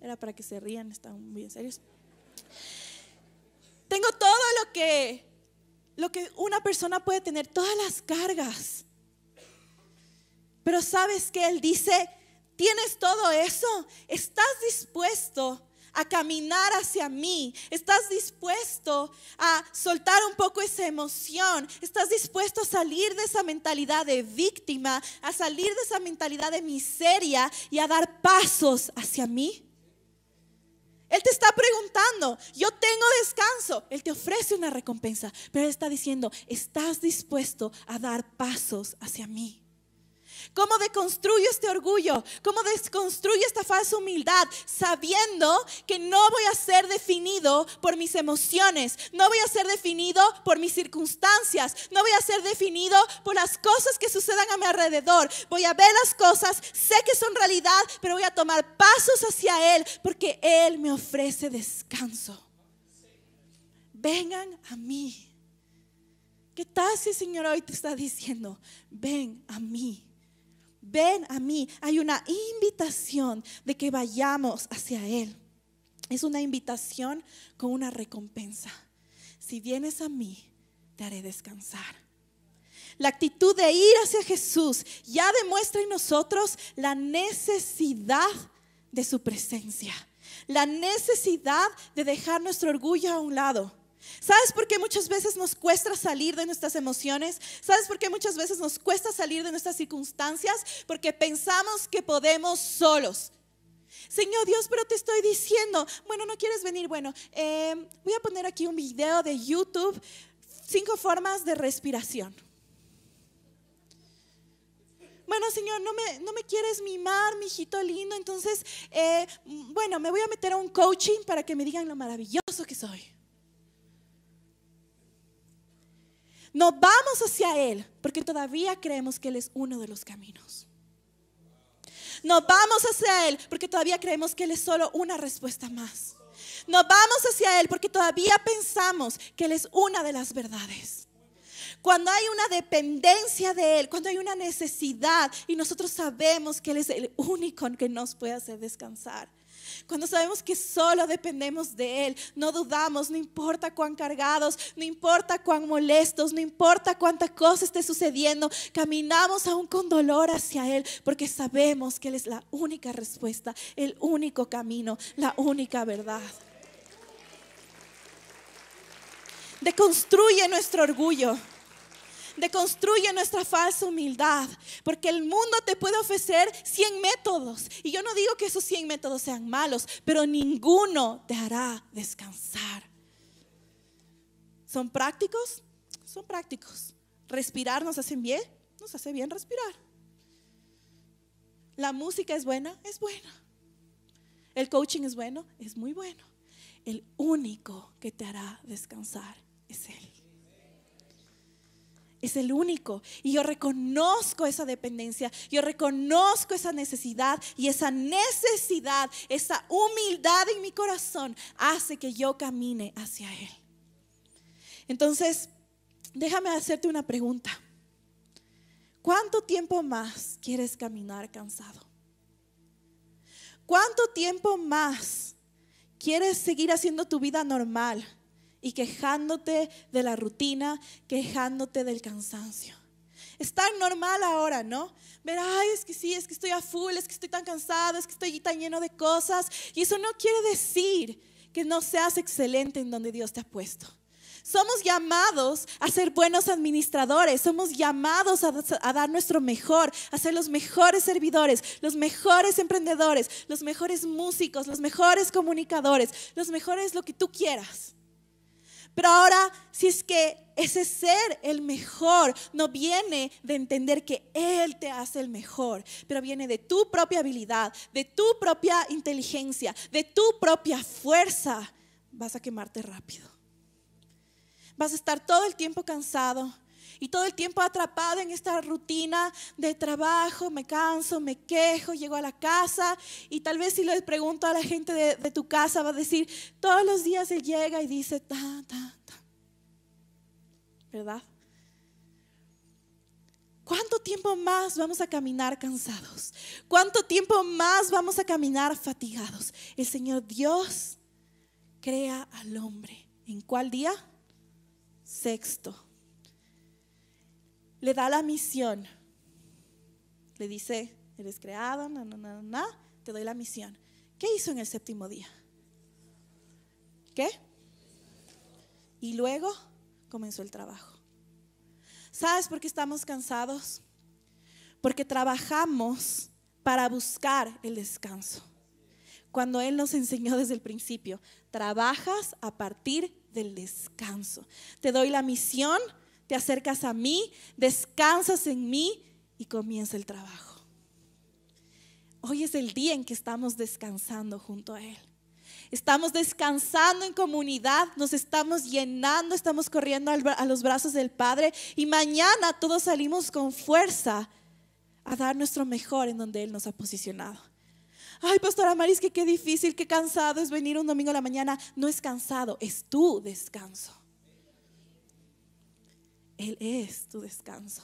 Era para que se rían, están muy serios. Tengo todo lo que lo que una persona puede tener, todas las cargas. Pero sabes que Él dice, tienes todo eso, estás dispuesto a caminar hacia mí, estás dispuesto a soltar un poco esa emoción, estás dispuesto a salir de esa mentalidad de víctima, a salir de esa mentalidad de miseria y a dar pasos hacia mí. Él te está preguntando, yo tengo descanso. Él te ofrece una recompensa, pero Él está diciendo, ¿estás dispuesto a dar pasos hacia mí? ¿Cómo deconstruyo este orgullo? ¿Cómo desconstruyo esta falsa humildad sabiendo que no voy a ser definido por mis emociones? No voy a ser definido por mis circunstancias. No voy a ser definido por las cosas que sucedan a mi alrededor. Voy a ver las cosas, sé que son realidad, pero voy a tomar pasos hacia Él porque Él me ofrece descanso. Vengan a mí. ¿Qué tal si el Señor hoy te está diciendo, ven a mí? Ven a mí. Hay una invitación de que vayamos hacia Él. Es una invitación con una recompensa. Si vienes a mí, te haré descansar. La actitud de ir hacia Jesús ya demuestra en nosotros la necesidad de su presencia, la necesidad de dejar nuestro orgullo a un lado ¿Sabes por qué muchas veces nos cuesta salir de nuestras emociones? ¿Sabes por qué muchas veces nos cuesta salir de nuestras circunstancias? Porque pensamos que podemos solos. Señor Dios, pero te estoy diciendo, bueno, no quieres venir, bueno, em, voy a poner aquí un video de YouTube, cinco formas de respiración. Bueno, Señor, no me, no me quieres mimar, mi hijito lindo, entonces, eh, bueno, me voy a meter a un coaching para que me digan lo maravilloso que soy. No vamos hacia Él porque todavía creemos que Él es uno de los caminos. No vamos hacia Él porque todavía creemos que Él es solo una respuesta más. No vamos hacia Él porque todavía pensamos que Él es una de las verdades. Cuando hay una dependencia de Él, cuando hay una necesidad y nosotros sabemos que Él es el único que nos puede hacer descansar. Cuando sabemos que solo dependemos de Él, no dudamos, no importa cuán cargados, no importa cuán molestos, no importa cuánta cosa esté sucediendo, caminamos aún con dolor hacia Él porque sabemos que Él es la única respuesta, el único camino, la única verdad. Deconstruye nuestro orgullo deconstruye nuestra falsa humildad, porque el mundo te puede ofrecer 100 métodos. Y yo no digo que esos 100 métodos sean malos, pero ninguno te hará descansar. ¿Son prácticos? Son prácticos. ¿Respirar nos hace bien? Nos hace bien respirar. ¿La música es buena? Es buena. ¿El coaching es bueno? Es muy bueno. El único que te hará descansar es Él es el único. Y yo reconozco esa dependencia, yo reconozco esa necesidad y esa necesidad, esa humildad en mi corazón hace que yo camine hacia Él. Entonces, déjame hacerte una pregunta. ¿Cuánto tiempo más quieres caminar cansado? ¿Cuánto tiempo más quieres seguir haciendo tu vida normal? Y quejándote de la rutina, quejándote del cansancio. Es tan normal ahora, ¿no? Ver, ay, es que sí, es que estoy a full, es que estoy tan cansado, es que estoy tan lleno de cosas. Y eso no quiere decir que no seas excelente en donde Dios te ha puesto. Somos llamados a ser buenos administradores, somos llamados a, a, dar nuestro mejor, a ser los mejores servidores, los mejores emprendedores, los mejores músicos, los mejores comunicadores, los mejores lo que tú quieras. Pero ahora, si es que ese ser el mejor no viene de entender que Él te hace el mejor, pero viene de tu propia habilidad, de tu propia inteligencia, de tu propia fuerza, vas a quemarte rápido. Vas a estar todo el tiempo cansado y todo el tiempo atrapado en esta rutina de trabajo, me canso, me quejo, llego a la casa y tal vez si le pregunto a la gente de, tu casa va a decir, todos los días él llega y dice, ta, ta, ta. ¿Verdad? ¿Cuánto tiempo más vamos a caminar cansados? ¿Cuánto tiempo más vamos a caminar fatigados? El Señor Dios crea al hombre. ¿En cuál día? Sexto. Le da la misión. Le dice, eres creado, na, na, na, te doy la misión. ¿Qué hizo en el séptimo día? ¿Qué? Y luego comenzó el trabajo. ¿Sabes por qué estamos cansados? Porque trabajamos para buscar el descanso. Cuando Él nos enseñó desde el principio, trabajas a partir del descanso. Te doy la misión, te acercas a mí, descansas en mí y comienza el trabajo. Hoy es el día en que estamos descansando junto a Él. Estamos descansando en comunidad, nos estamos llenando, estamos corriendo a los brazos del Padre y mañana todos salimos con fuerza a dar nuestro mejor en donde Él nos ha posicionado. Ay, Pastora Maris, que qué difícil, qué cansado es venir un domingo a la mañana. No es cansado, es tu descanso. Él es tu descanso.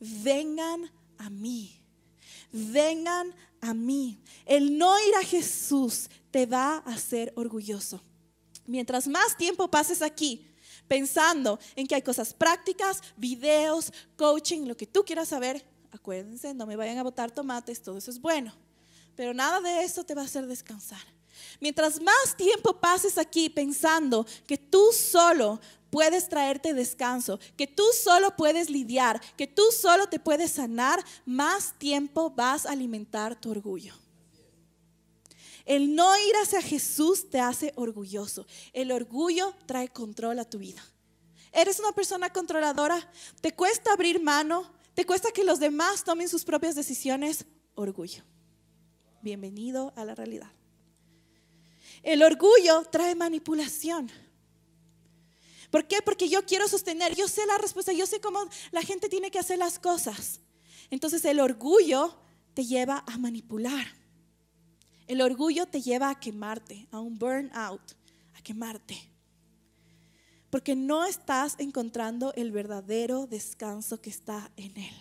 Vengan a mí. Vengan a mí. El no ir a Jesús te va a hacer orgulloso. Mientras más tiempo pases aquí pensando en que hay cosas prácticas, videos, coaching, lo que tú quieras saber, acuérdense, no me vayan a botar tomates, todo eso es bueno. Pero nada de eso te va a hacer descansar. Mientras más tiempo pases aquí pensando que tú solo puedes traerte descanso, que tú solo puedes lidiar, que tú solo te puedes sanar, más tiempo vas a alimentar tu orgullo. El no ir hacia Jesús te hace orgulloso. El orgullo trae control a tu vida. ¿Eres una persona controladora? ¿Te cuesta abrir mano? ¿Te cuesta que los demás tomen sus propias decisiones? Orgullo. Bienvenido a la realidad. El orgullo trae manipulación. ¿Por qué? Porque yo quiero sostener, yo sé la respuesta, yo sé cómo la gente tiene que hacer las cosas. Entonces el orgullo te lleva a manipular. El orgullo te lleva a quemarte, a un burnout, a quemarte. Porque no estás encontrando el verdadero descanso que está en Él.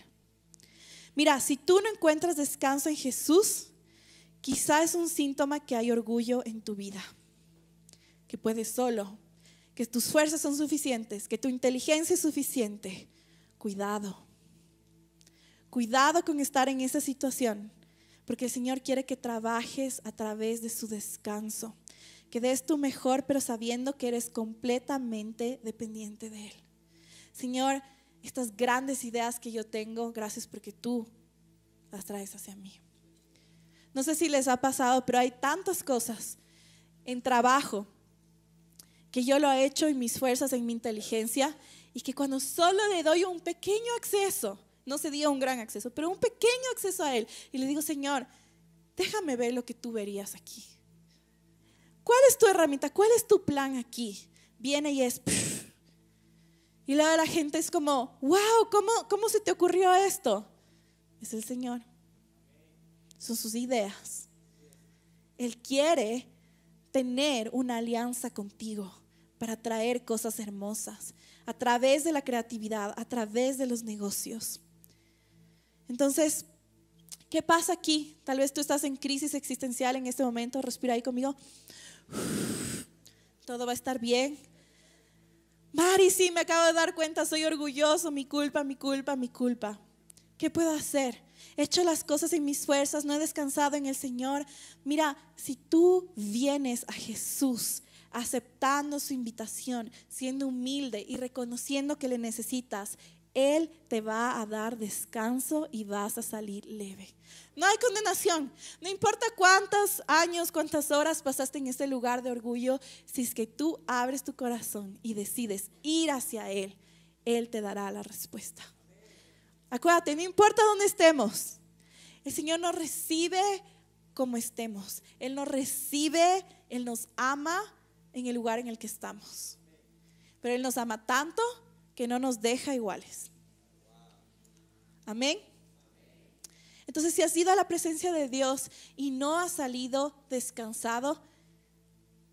Mira, si tú no encuentras descanso en Jesús, quizá es un síntoma que hay orgullo en tu vida, que puedes solo que tus fuerzas son suficientes, que tu inteligencia es suficiente, cuidado. Cuidado con estar en esa situación, porque el Señor quiere que trabajes a través de su descanso, que des tu mejor, pero sabiendo que eres completamente dependiente de Él. Señor, estas grandes ideas que yo tengo, gracias porque tú las traes hacia mí. No sé si les ha pasado, pero hay tantas cosas en trabajo que yo lo he hecho en mis fuerzas, en mi inteligencia, y que cuando solo le doy un pequeño acceso, no se dio un gran acceso, pero un pequeño acceso a Él, y le digo, Señor, déjame ver lo que tú verías aquí. ¿Cuál es tu herramienta? ¿Cuál es tu plan aquí? Viene y es... Y luego la gente es como, wow, ¿cómo, ¿cómo se te ocurrió esto? Es el Señor. Son sus ideas. Él quiere tener una alianza contigo para traer cosas hermosas a través de la creatividad, a través de los negocios. Entonces, ¿qué pasa aquí? Tal vez tú estás en crisis existencial en este momento, respira ahí conmigo. Todo va a estar bien. Mari, sí, me acabo de dar cuenta, soy orgulloso, mi culpa, mi culpa, mi culpa. ¿Qué puedo hacer? He hecho las cosas en mis fuerzas, no he descansado en el Señor. Mira, si tú vienes a Jesús aceptando su invitación, siendo humilde y reconociendo que le necesitas, Él te va a dar descanso y vas a salir leve. No hay condenación. No importa cuántos años, cuántas horas pasaste en este lugar de orgullo, si es que tú abres tu corazón y decides ir hacia Él, Él te dará la respuesta. Acuérdate, no importa dónde estemos, el Señor nos recibe como estemos. Él nos recibe, Él nos ama en el lugar en el que estamos. pero Él nos ama tanto que no nos deja iguales. Amén. Entonces, si has ido a la presencia de Dios y no has salido descansado,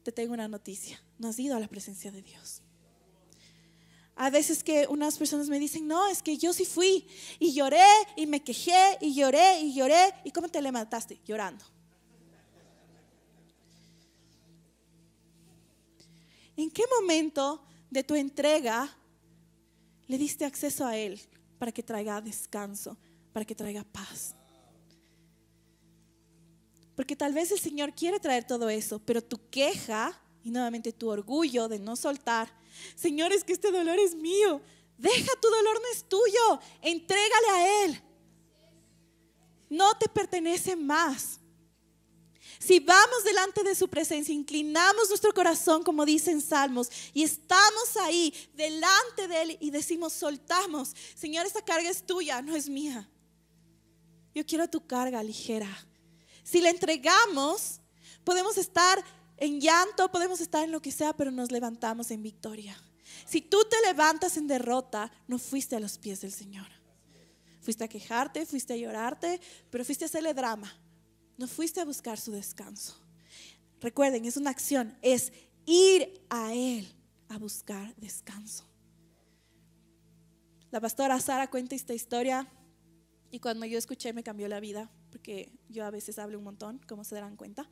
te tengo una noticia. No has ido a la presencia de Dios. A veces que unas personas me dicen, no, es que yo sí fui y lloré y me quejé y lloré y lloré. ¿Y cómo te levantaste? Llorando. ¿En qué momento de tu entrega le diste acceso a Él para que traiga descanso, para que traiga paz? Porque tal vez el Señor quiere traer todo eso, pero tu queja y nuevamente tu orgullo de no soltar, Señor, es que este dolor es mío. Deja tu dolor, no es tuyo. Entrégale a Él. No te pertenece más. Si vamos delante de su presencia, inclinamos nuestro corazón, como dicen Salmos, y estamos ahí delante de Él y decimos, soltamos, Señor, esta carga es tuya, no es mía. Yo quiero tu carga ligera. Si la entregamos, podemos estar en llanto, podemos estar en lo que sea, pero nos levantamos en victoria. Si tú te levantas en derrota, no fuiste a los pies del Señor. Fuiste a quejarte, fuiste a llorarte, pero fuiste a hacerle drama. No fuiste a buscar su descanso. Recuerden, es una acción, es ir a Él a buscar descanso. La pastora Sara cuenta esta historia y cuando yo escuché me cambió la vida, porque yo a veces hablo un montón, como se darán cuenta.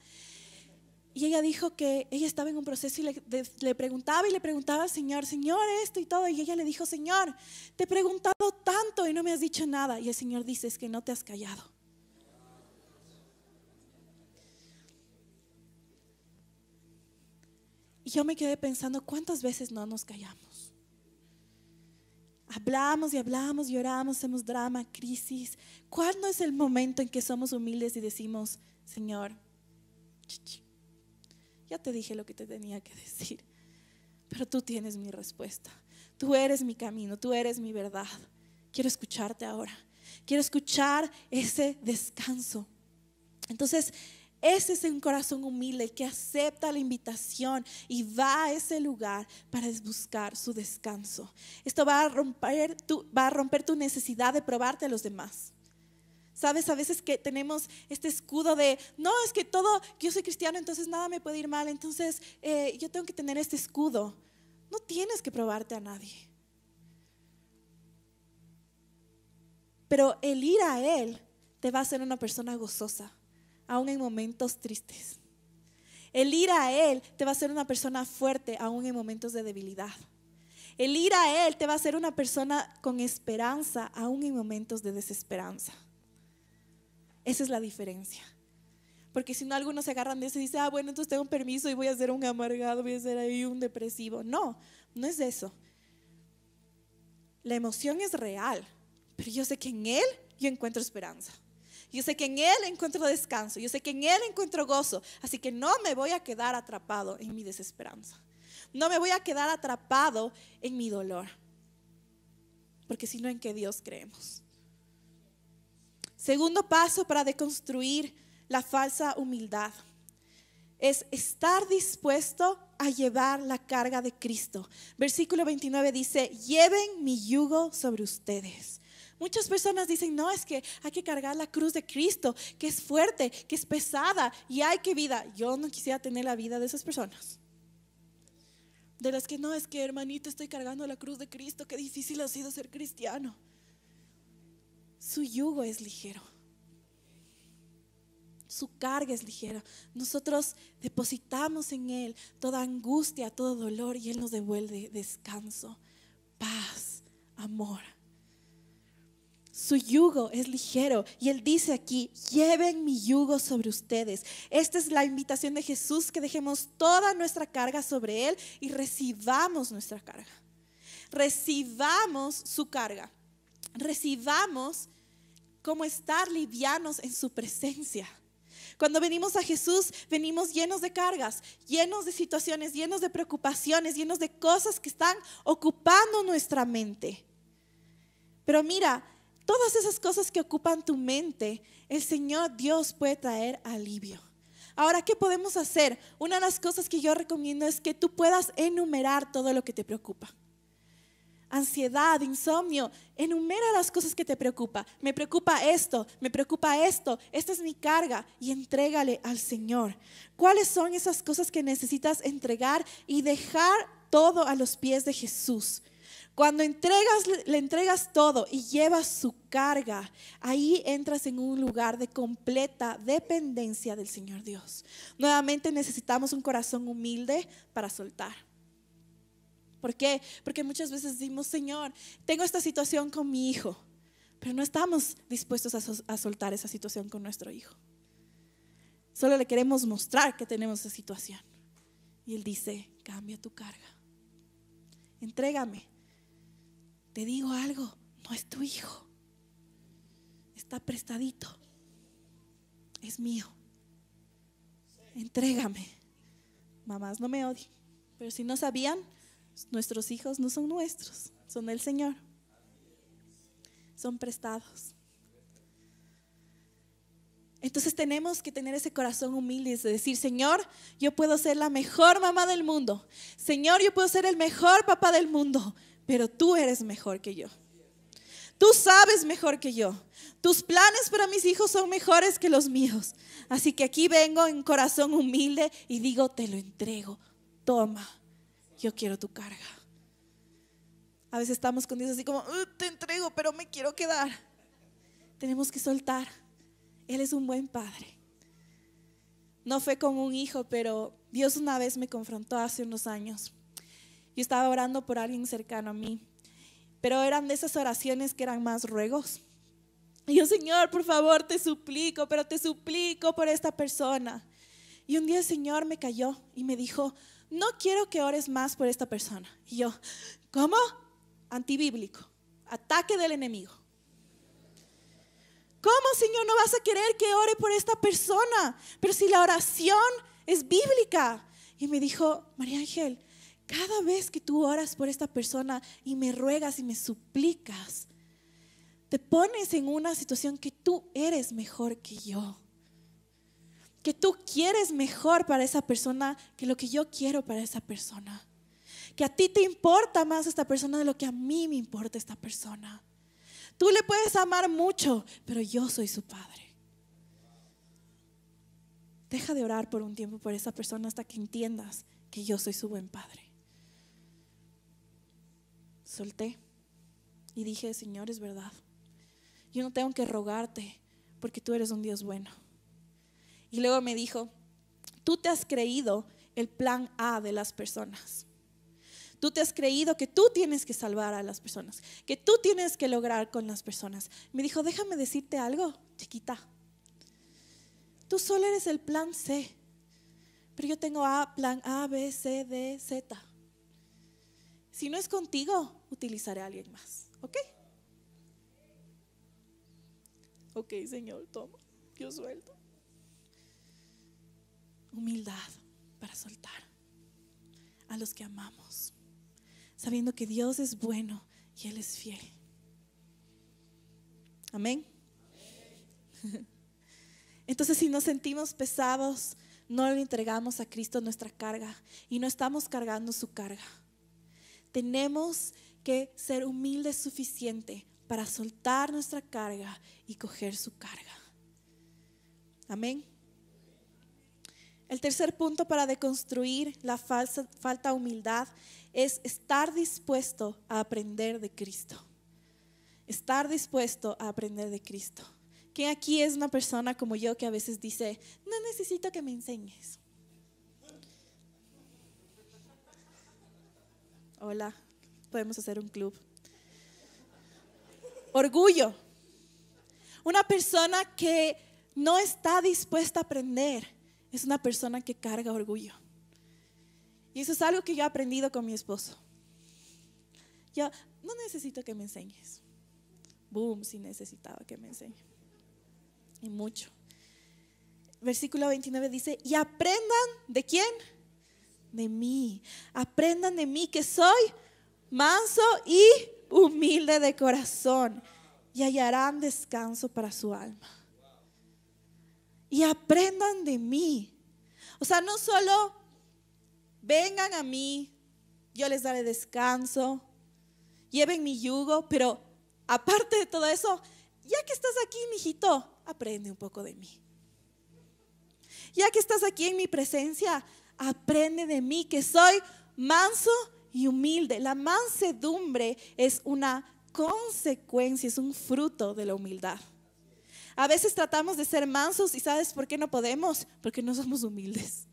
Y ella dijo que ella estaba en un proceso y le, le, preguntaba y le preguntaba al Señor, Señor, esto y todo. Y ella le dijo, Señor, te he preguntado tanto y no me has dicho nada. Y el Señor dice, es que no te has callado. Yo me quedé pensando, ¿cuántas veces no nos callamos? Hablamos y hablamos, lloramos, hacemos drama, crisis. ¿Cuándo es el momento en que somos humildes y decimos, Señor, ya te dije lo que te tenía que decir, pero tú tienes mi respuesta. Tú eres mi camino, tú eres mi verdad. Quiero escucharte ahora. Quiero escuchar ese descanso. Entonces, ese es un corazón humilde que acepta la invitación y va a ese lugar para buscar su descanso. Esto va a romper tu, va a romper tu necesidad de probarte a los demás. Sabes, a veces que tenemos este escudo de, no, es que todo, yo soy cristiano, entonces nada me puede ir mal, entonces eh, yo tengo que tener este escudo. No tienes que probarte a nadie. Pero el ir a Él te va a hacer una persona gozosa aún en momentos tristes. El ir a Él te va a hacer una persona fuerte aún en momentos de debilidad. El ir a Él te va a hacer una persona con esperanza aún en momentos de desesperanza. Esa es la diferencia. Porque si no, algunos se agarran de eso y dicen, ah, bueno, entonces tengo un permiso y voy a ser un amargado, voy a ser ahí un depresivo. No, no es eso. La emoción es real, pero yo sé que en Él yo encuentro esperanza. Yo sé que en Él encuentro descanso. Yo sé que en Él encuentro gozo. Así que no me voy a quedar atrapado en mi desesperanza. No me voy a quedar atrapado en mi dolor. Porque si no, ¿en qué Dios creemos? Segundo paso para deconstruir la falsa humildad es estar dispuesto a llevar la carga de Cristo. Versículo 29 dice, lleven mi yugo sobre ustedes. Muchas personas dicen, no, es que hay que cargar la cruz de Cristo, que es fuerte, que es pesada y hay que vida. Yo no quisiera tener la vida de esas personas. De las que no, es que hermanito, estoy cargando la cruz de Cristo, qué difícil ha sido ser cristiano. Su yugo es ligero. Su carga es ligera. Nosotros depositamos en Él toda angustia, todo dolor y Él nos devuelve descanso, paz, amor. Su yugo es ligero. Y Él dice aquí, lleven mi yugo sobre ustedes. Esta es la invitación de Jesús, que dejemos toda nuestra carga sobre Él y recibamos nuestra carga. Recibamos su carga. Recibamos como estar livianos en su presencia. Cuando venimos a Jesús, venimos llenos de cargas, llenos de situaciones, llenos de preocupaciones, llenos de cosas que están ocupando nuestra mente. Pero mira, Todas esas cosas que ocupan tu mente, el Señor Dios puede traer alivio. Ahora, ¿qué podemos hacer? Una de las cosas que yo recomiendo es que tú puedas enumerar todo lo que te preocupa. Ansiedad, insomnio, enumera las cosas que te preocupa. Me preocupa esto, me preocupa esto, esta es mi carga y entrégale al Señor. ¿Cuáles son esas cosas que necesitas entregar y dejar todo a los pies de Jesús? Cuando entregas, le entregas todo y llevas su carga, ahí entras en un lugar de completa dependencia del Señor Dios. Nuevamente necesitamos un corazón humilde para soltar. ¿Por qué? Porque muchas veces decimos, Señor, tengo esta situación con mi hijo, pero no estamos dispuestos a, soltar esa situación con nuestro hijo. Solo le queremos mostrar que tenemos esa situación. Y Él dice, cambia tu carga. Entrégame te digo algo, no es tu hijo. Está prestadito. Es mío. Entrégame. Mamás, no me odien. Pero si no sabían, nuestros hijos no son nuestros, son del Señor. Son prestados. Entonces tenemos que tener ese corazón humilde de decir, Señor, yo puedo ser la mejor mamá del mundo. Señor, yo puedo ser el mejor papá del mundo pero tú eres mejor que yo. Tú sabes mejor que yo. Tus planes para mis hijos son mejores que los míos. Así que aquí vengo en corazón humilde y digo, te lo entrego. Toma, yo quiero tu carga. A veces estamos con Dios así como, uh, te entrego, pero me quiero quedar. Tenemos que soltar. Él es un buen padre. No fue con un hijo, pero Dios una vez me confrontó hace unos años. Yo estaba orando por alguien cercano a mí, pero eran de esas oraciones que eran más ruegos. Y yo, Señor, por favor, te suplico, pero te suplico por esta persona. Y un día el Señor me cayó y me dijo, no quiero que ores más por esta persona. Y yo, ¿cómo? Antibíblico, ataque del enemigo. ¿Cómo, Señor, no vas a querer que ore por esta persona? Pero si la oración es bíblica. Y me dijo, María Ángel, cada vez que tú oras por esta persona y me ruegas y me suplicas, te pones en una situación que tú eres mejor que yo. Que tú quieres mejor para esa persona que lo que yo quiero para esa persona. Que a ti te importa más esta persona de lo que a mí me importa esta persona. Tú le puedes amar mucho, pero yo soy su padre. Deja de orar por un tiempo por esa persona hasta que entiendas que yo soy su buen padre solté y dije, Señor, es verdad. Yo no tengo que rogarte porque tú eres un Dios bueno. Y luego me dijo, tú te has creído el plan A de las personas. Tú te has creído que tú tienes que salvar a las personas, que tú tienes que lograr con las personas. Me dijo, déjame decirte algo, chiquita. Tú solo eres el plan C, pero yo tengo A, plan A, B, C, D, Z. Si no es contigo, utilizaré a alguien más. ¿Ok? Ok, Señor, toma, yo suelto. Humildad para soltar a los que amamos, sabiendo que Dios es bueno y Él es fiel. Amén. Entonces, si nos sentimos pesados, no le entregamos a Cristo nuestra carga y no estamos cargando su carga tenemos que ser humildes suficiente para soltar nuestra carga y coger su carga. Amén. El tercer punto para deconstruir la falsa, falta humildad es estar dispuesto a aprender de Cristo. Estar dispuesto a aprender de Cristo. ¿Quién aquí es una persona como yo que a veces dice, no necesito que me enseñes? Hola, podemos hacer un club. Orgullo. Una persona que no está dispuesta a aprender es una persona que carga orgullo. Y eso es algo que yo he aprendido con mi esposo. Yo no necesito que me enseñes. Boom, si necesitaba que me enseñe. Y mucho. Versículo 29 dice, y aprendan de quién? De mí. Aprendan de mí que soy manso y humilde de corazón y hallarán descanso para su alma. Y aprendan de mí. O sea, no solo vengan a mí, yo les daré descanso, lleven mi yugo, pero aparte de todo eso, ya que estás aquí, mijito, aprende un poco de mí. Ya que estás aquí en mi presencia, aprende de mí, que soy manso y humilde. La mansedumbre es una consecuencia, es un fruto de la humildad. A veces tratamos de ser mansos y ¿sabes por qué no podemos? Porque no somos humildes.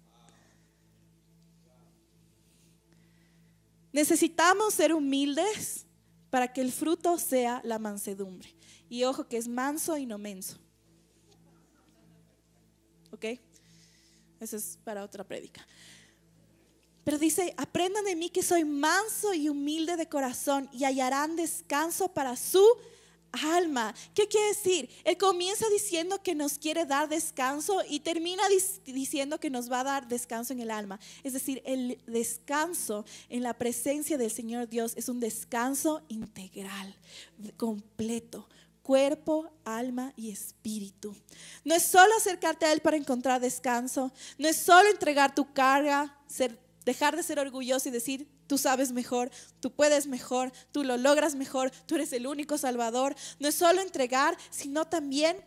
Necesitamos ser humildes para que el fruto sea la mansedumbre. Y ojo que es manso y no menso. ¿Ok? Eso es para otra prédica. Pero dice, aprendan de mí que soy manso y humilde de corazón y hallarán descanso para su alma. ¿Qué quiere decir? Él comienza diciendo que nos quiere dar descanso y termina diciendo que nos va a dar descanso en el alma. Es decir, el descanso en la presencia del Señor Dios es un descanso integral, completo cuerpo, alma y espíritu. No es solo acercarte a Él para encontrar descanso, no es solo entregar tu carga, dejar de ser orgulloso y decir, tú sabes mejor, tú puedes mejor, tú lo logras mejor, tú eres el único salvador. No es solo entregar, sino también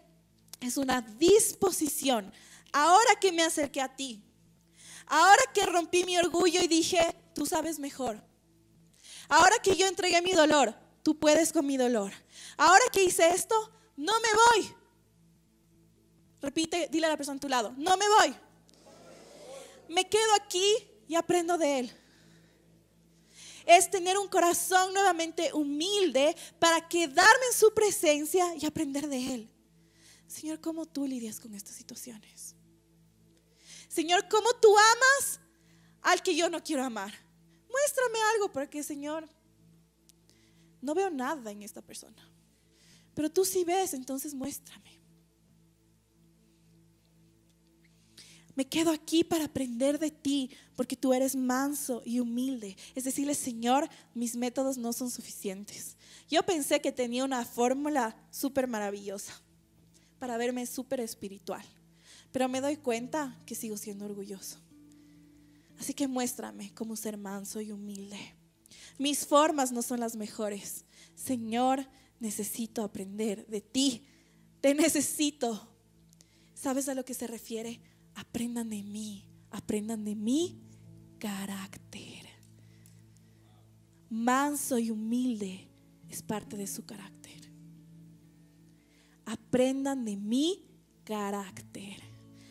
es una disposición. Ahora que me acerqué a ti, ahora que rompí mi orgullo y dije, tú sabes mejor. Ahora que yo entregué mi dolor, tú puedes con mi dolor. Ahora que hice esto, no me voy. Repite, dile a la persona a tu lado, no me voy. Me quedo aquí y aprendo de Él. Es tener un corazón nuevamente humilde para quedarme en su presencia y aprender de Él. Señor, ¿cómo tú lidias con estas situaciones? Señor, ¿cómo tú amas al que yo no quiero amar? Muéstrame algo porque, Señor, no veo nada en esta persona. Pero tú sí ves, entonces muéstrame. Me quedo aquí para aprender de ti, porque tú eres manso y humilde. Es decirle, Señor, mis métodos no son suficientes. Yo pensé que tenía una fórmula súper maravillosa para verme súper espiritual, pero me doy cuenta que sigo siendo orgulloso. Así que muéstrame cómo ser manso y humilde. Mis formas no son las mejores. Señor, necesito aprender de ti. Te necesito. ¿Sabes a lo que se refiere? Aprendan de mí. Aprendan de mi carácter. Manso y humilde es parte de su carácter. Aprendan de mi carácter.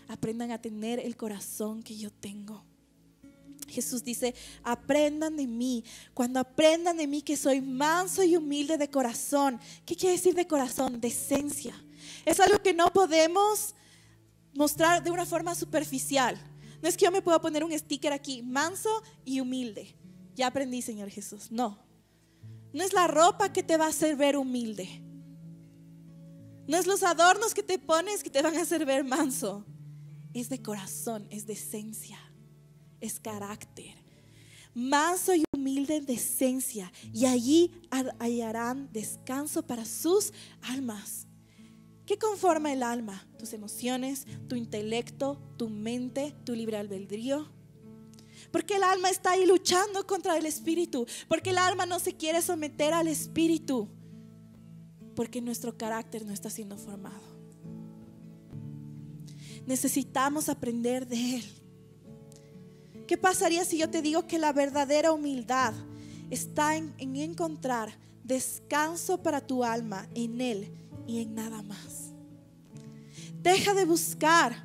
Aprendan a tener el corazón que yo tengo. Jesús dice, aprendan de mí. Cuando aprendan de mí que soy manso y humilde de corazón. ¿Qué quiere decir de corazón? De esencia. Es algo que no podemos mostrar de una forma superficial. No es que yo me pueda poner un sticker aquí, manso y humilde. Ya aprendí, Señor Jesús. No. No es la ropa que te va a hacer ver humilde. No es los adornos que te pones que te van a hacer ver manso. Es de corazón, es de esencia es carácter. Manso y humilde en decencia, y allí hallarán descanso para sus almas. ¿Qué conforma el alma? Tus emociones, tu intelecto, tu mente, tu libre albedrío. Porque el alma está ahí luchando contra el espíritu. Porque el alma no se quiere someter al espíritu. Porque nuestro carácter no está siendo formado. Necesitamos aprender de Él. ¿Qué pasaría si yo te digo que la verdadera humildad está en, encontrar descanso para tu alma en Él y en nada más? Deja de buscar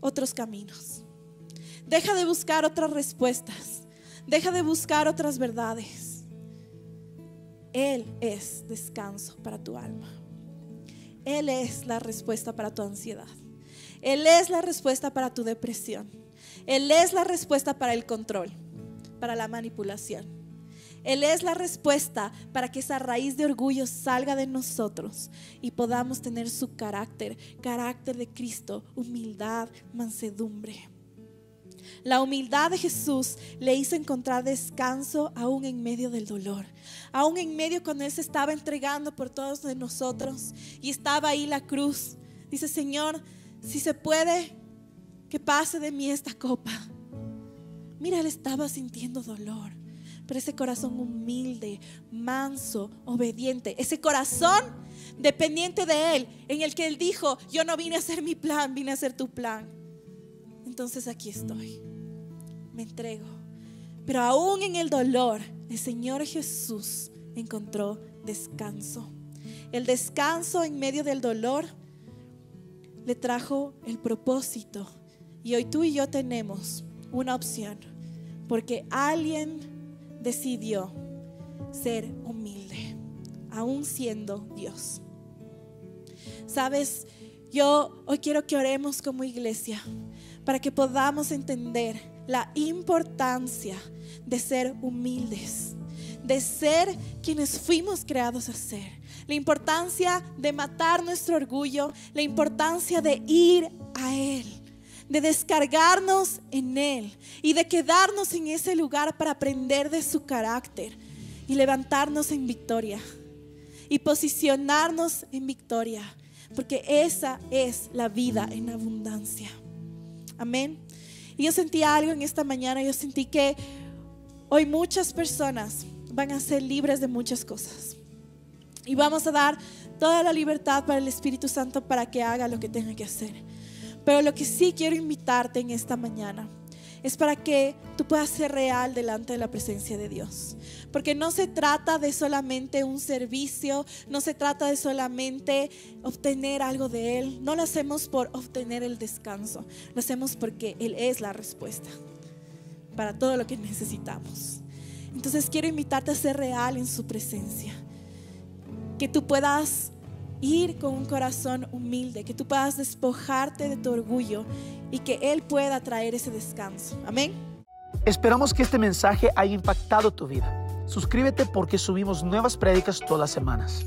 otros caminos. Deja de buscar otras respuestas. Deja de buscar otras verdades. Él es descanso para tu alma. Él es la respuesta para tu ansiedad. Él es la respuesta para tu depresión. Él es la respuesta para el control, para la manipulación. Él es la respuesta para que esa raíz de orgullo salga de nosotros y podamos tener su carácter, carácter de Cristo, humildad, mansedumbre. La humildad de Jesús le hizo encontrar descanso aún en medio del dolor, aún en medio cuando Él se estaba entregando por todos nosotros y estaba ahí la cruz. Dice, Señor, si se puede, que pase de mí esta copa. Mira, él estaba sintiendo dolor, pero ese corazón humilde, manso, obediente, ese corazón dependiente de él, en el que él dijo, yo no vine a hacer mi plan, vine a hacer tu plan. Entonces aquí estoy, me entrego. Pero aún en el dolor, el Señor Jesús encontró descanso. El descanso en medio del dolor le trajo el propósito. Y hoy tú y yo tenemos una opción, porque alguien decidió ser humilde, aún siendo Dios. Sabes, yo hoy quiero que oremos como iglesia para que podamos entender la importancia de ser humildes, de ser quienes fuimos creados a ser, la importancia de matar nuestro orgullo, la importancia de ir a Él, de descargarnos en Él y de quedarnos en ese lugar para aprender de su carácter y levantarnos en victoria y posicionarnos en victoria, porque esa es la vida en abundancia. Amén. Y yo sentí algo en esta mañana, yo sentí que hoy muchas personas van a ser libres de muchas cosas. Y vamos a dar toda la libertad para el Espíritu Santo para que haga lo que tenga que hacer. Pero lo que sí quiero invitarte en esta mañana es para que tú puedas ser real delante de la presencia de Dios. Porque no se trata de solamente un servicio, no se trata de solamente obtener algo de Él. No lo hacemos por obtener el descanso, lo hacemos porque Él es la respuesta para todo lo que necesitamos. Entonces quiero invitarte a ser real en su presencia. Que tú puedas ir con un corazón humilde, que tú puedas despojarte de tu orgullo y que Él pueda traer ese descanso. Amén. Esperamos que este mensaje haya impactado tu vida. Suscríbete porque subimos nuevas prédicas todas las semanas.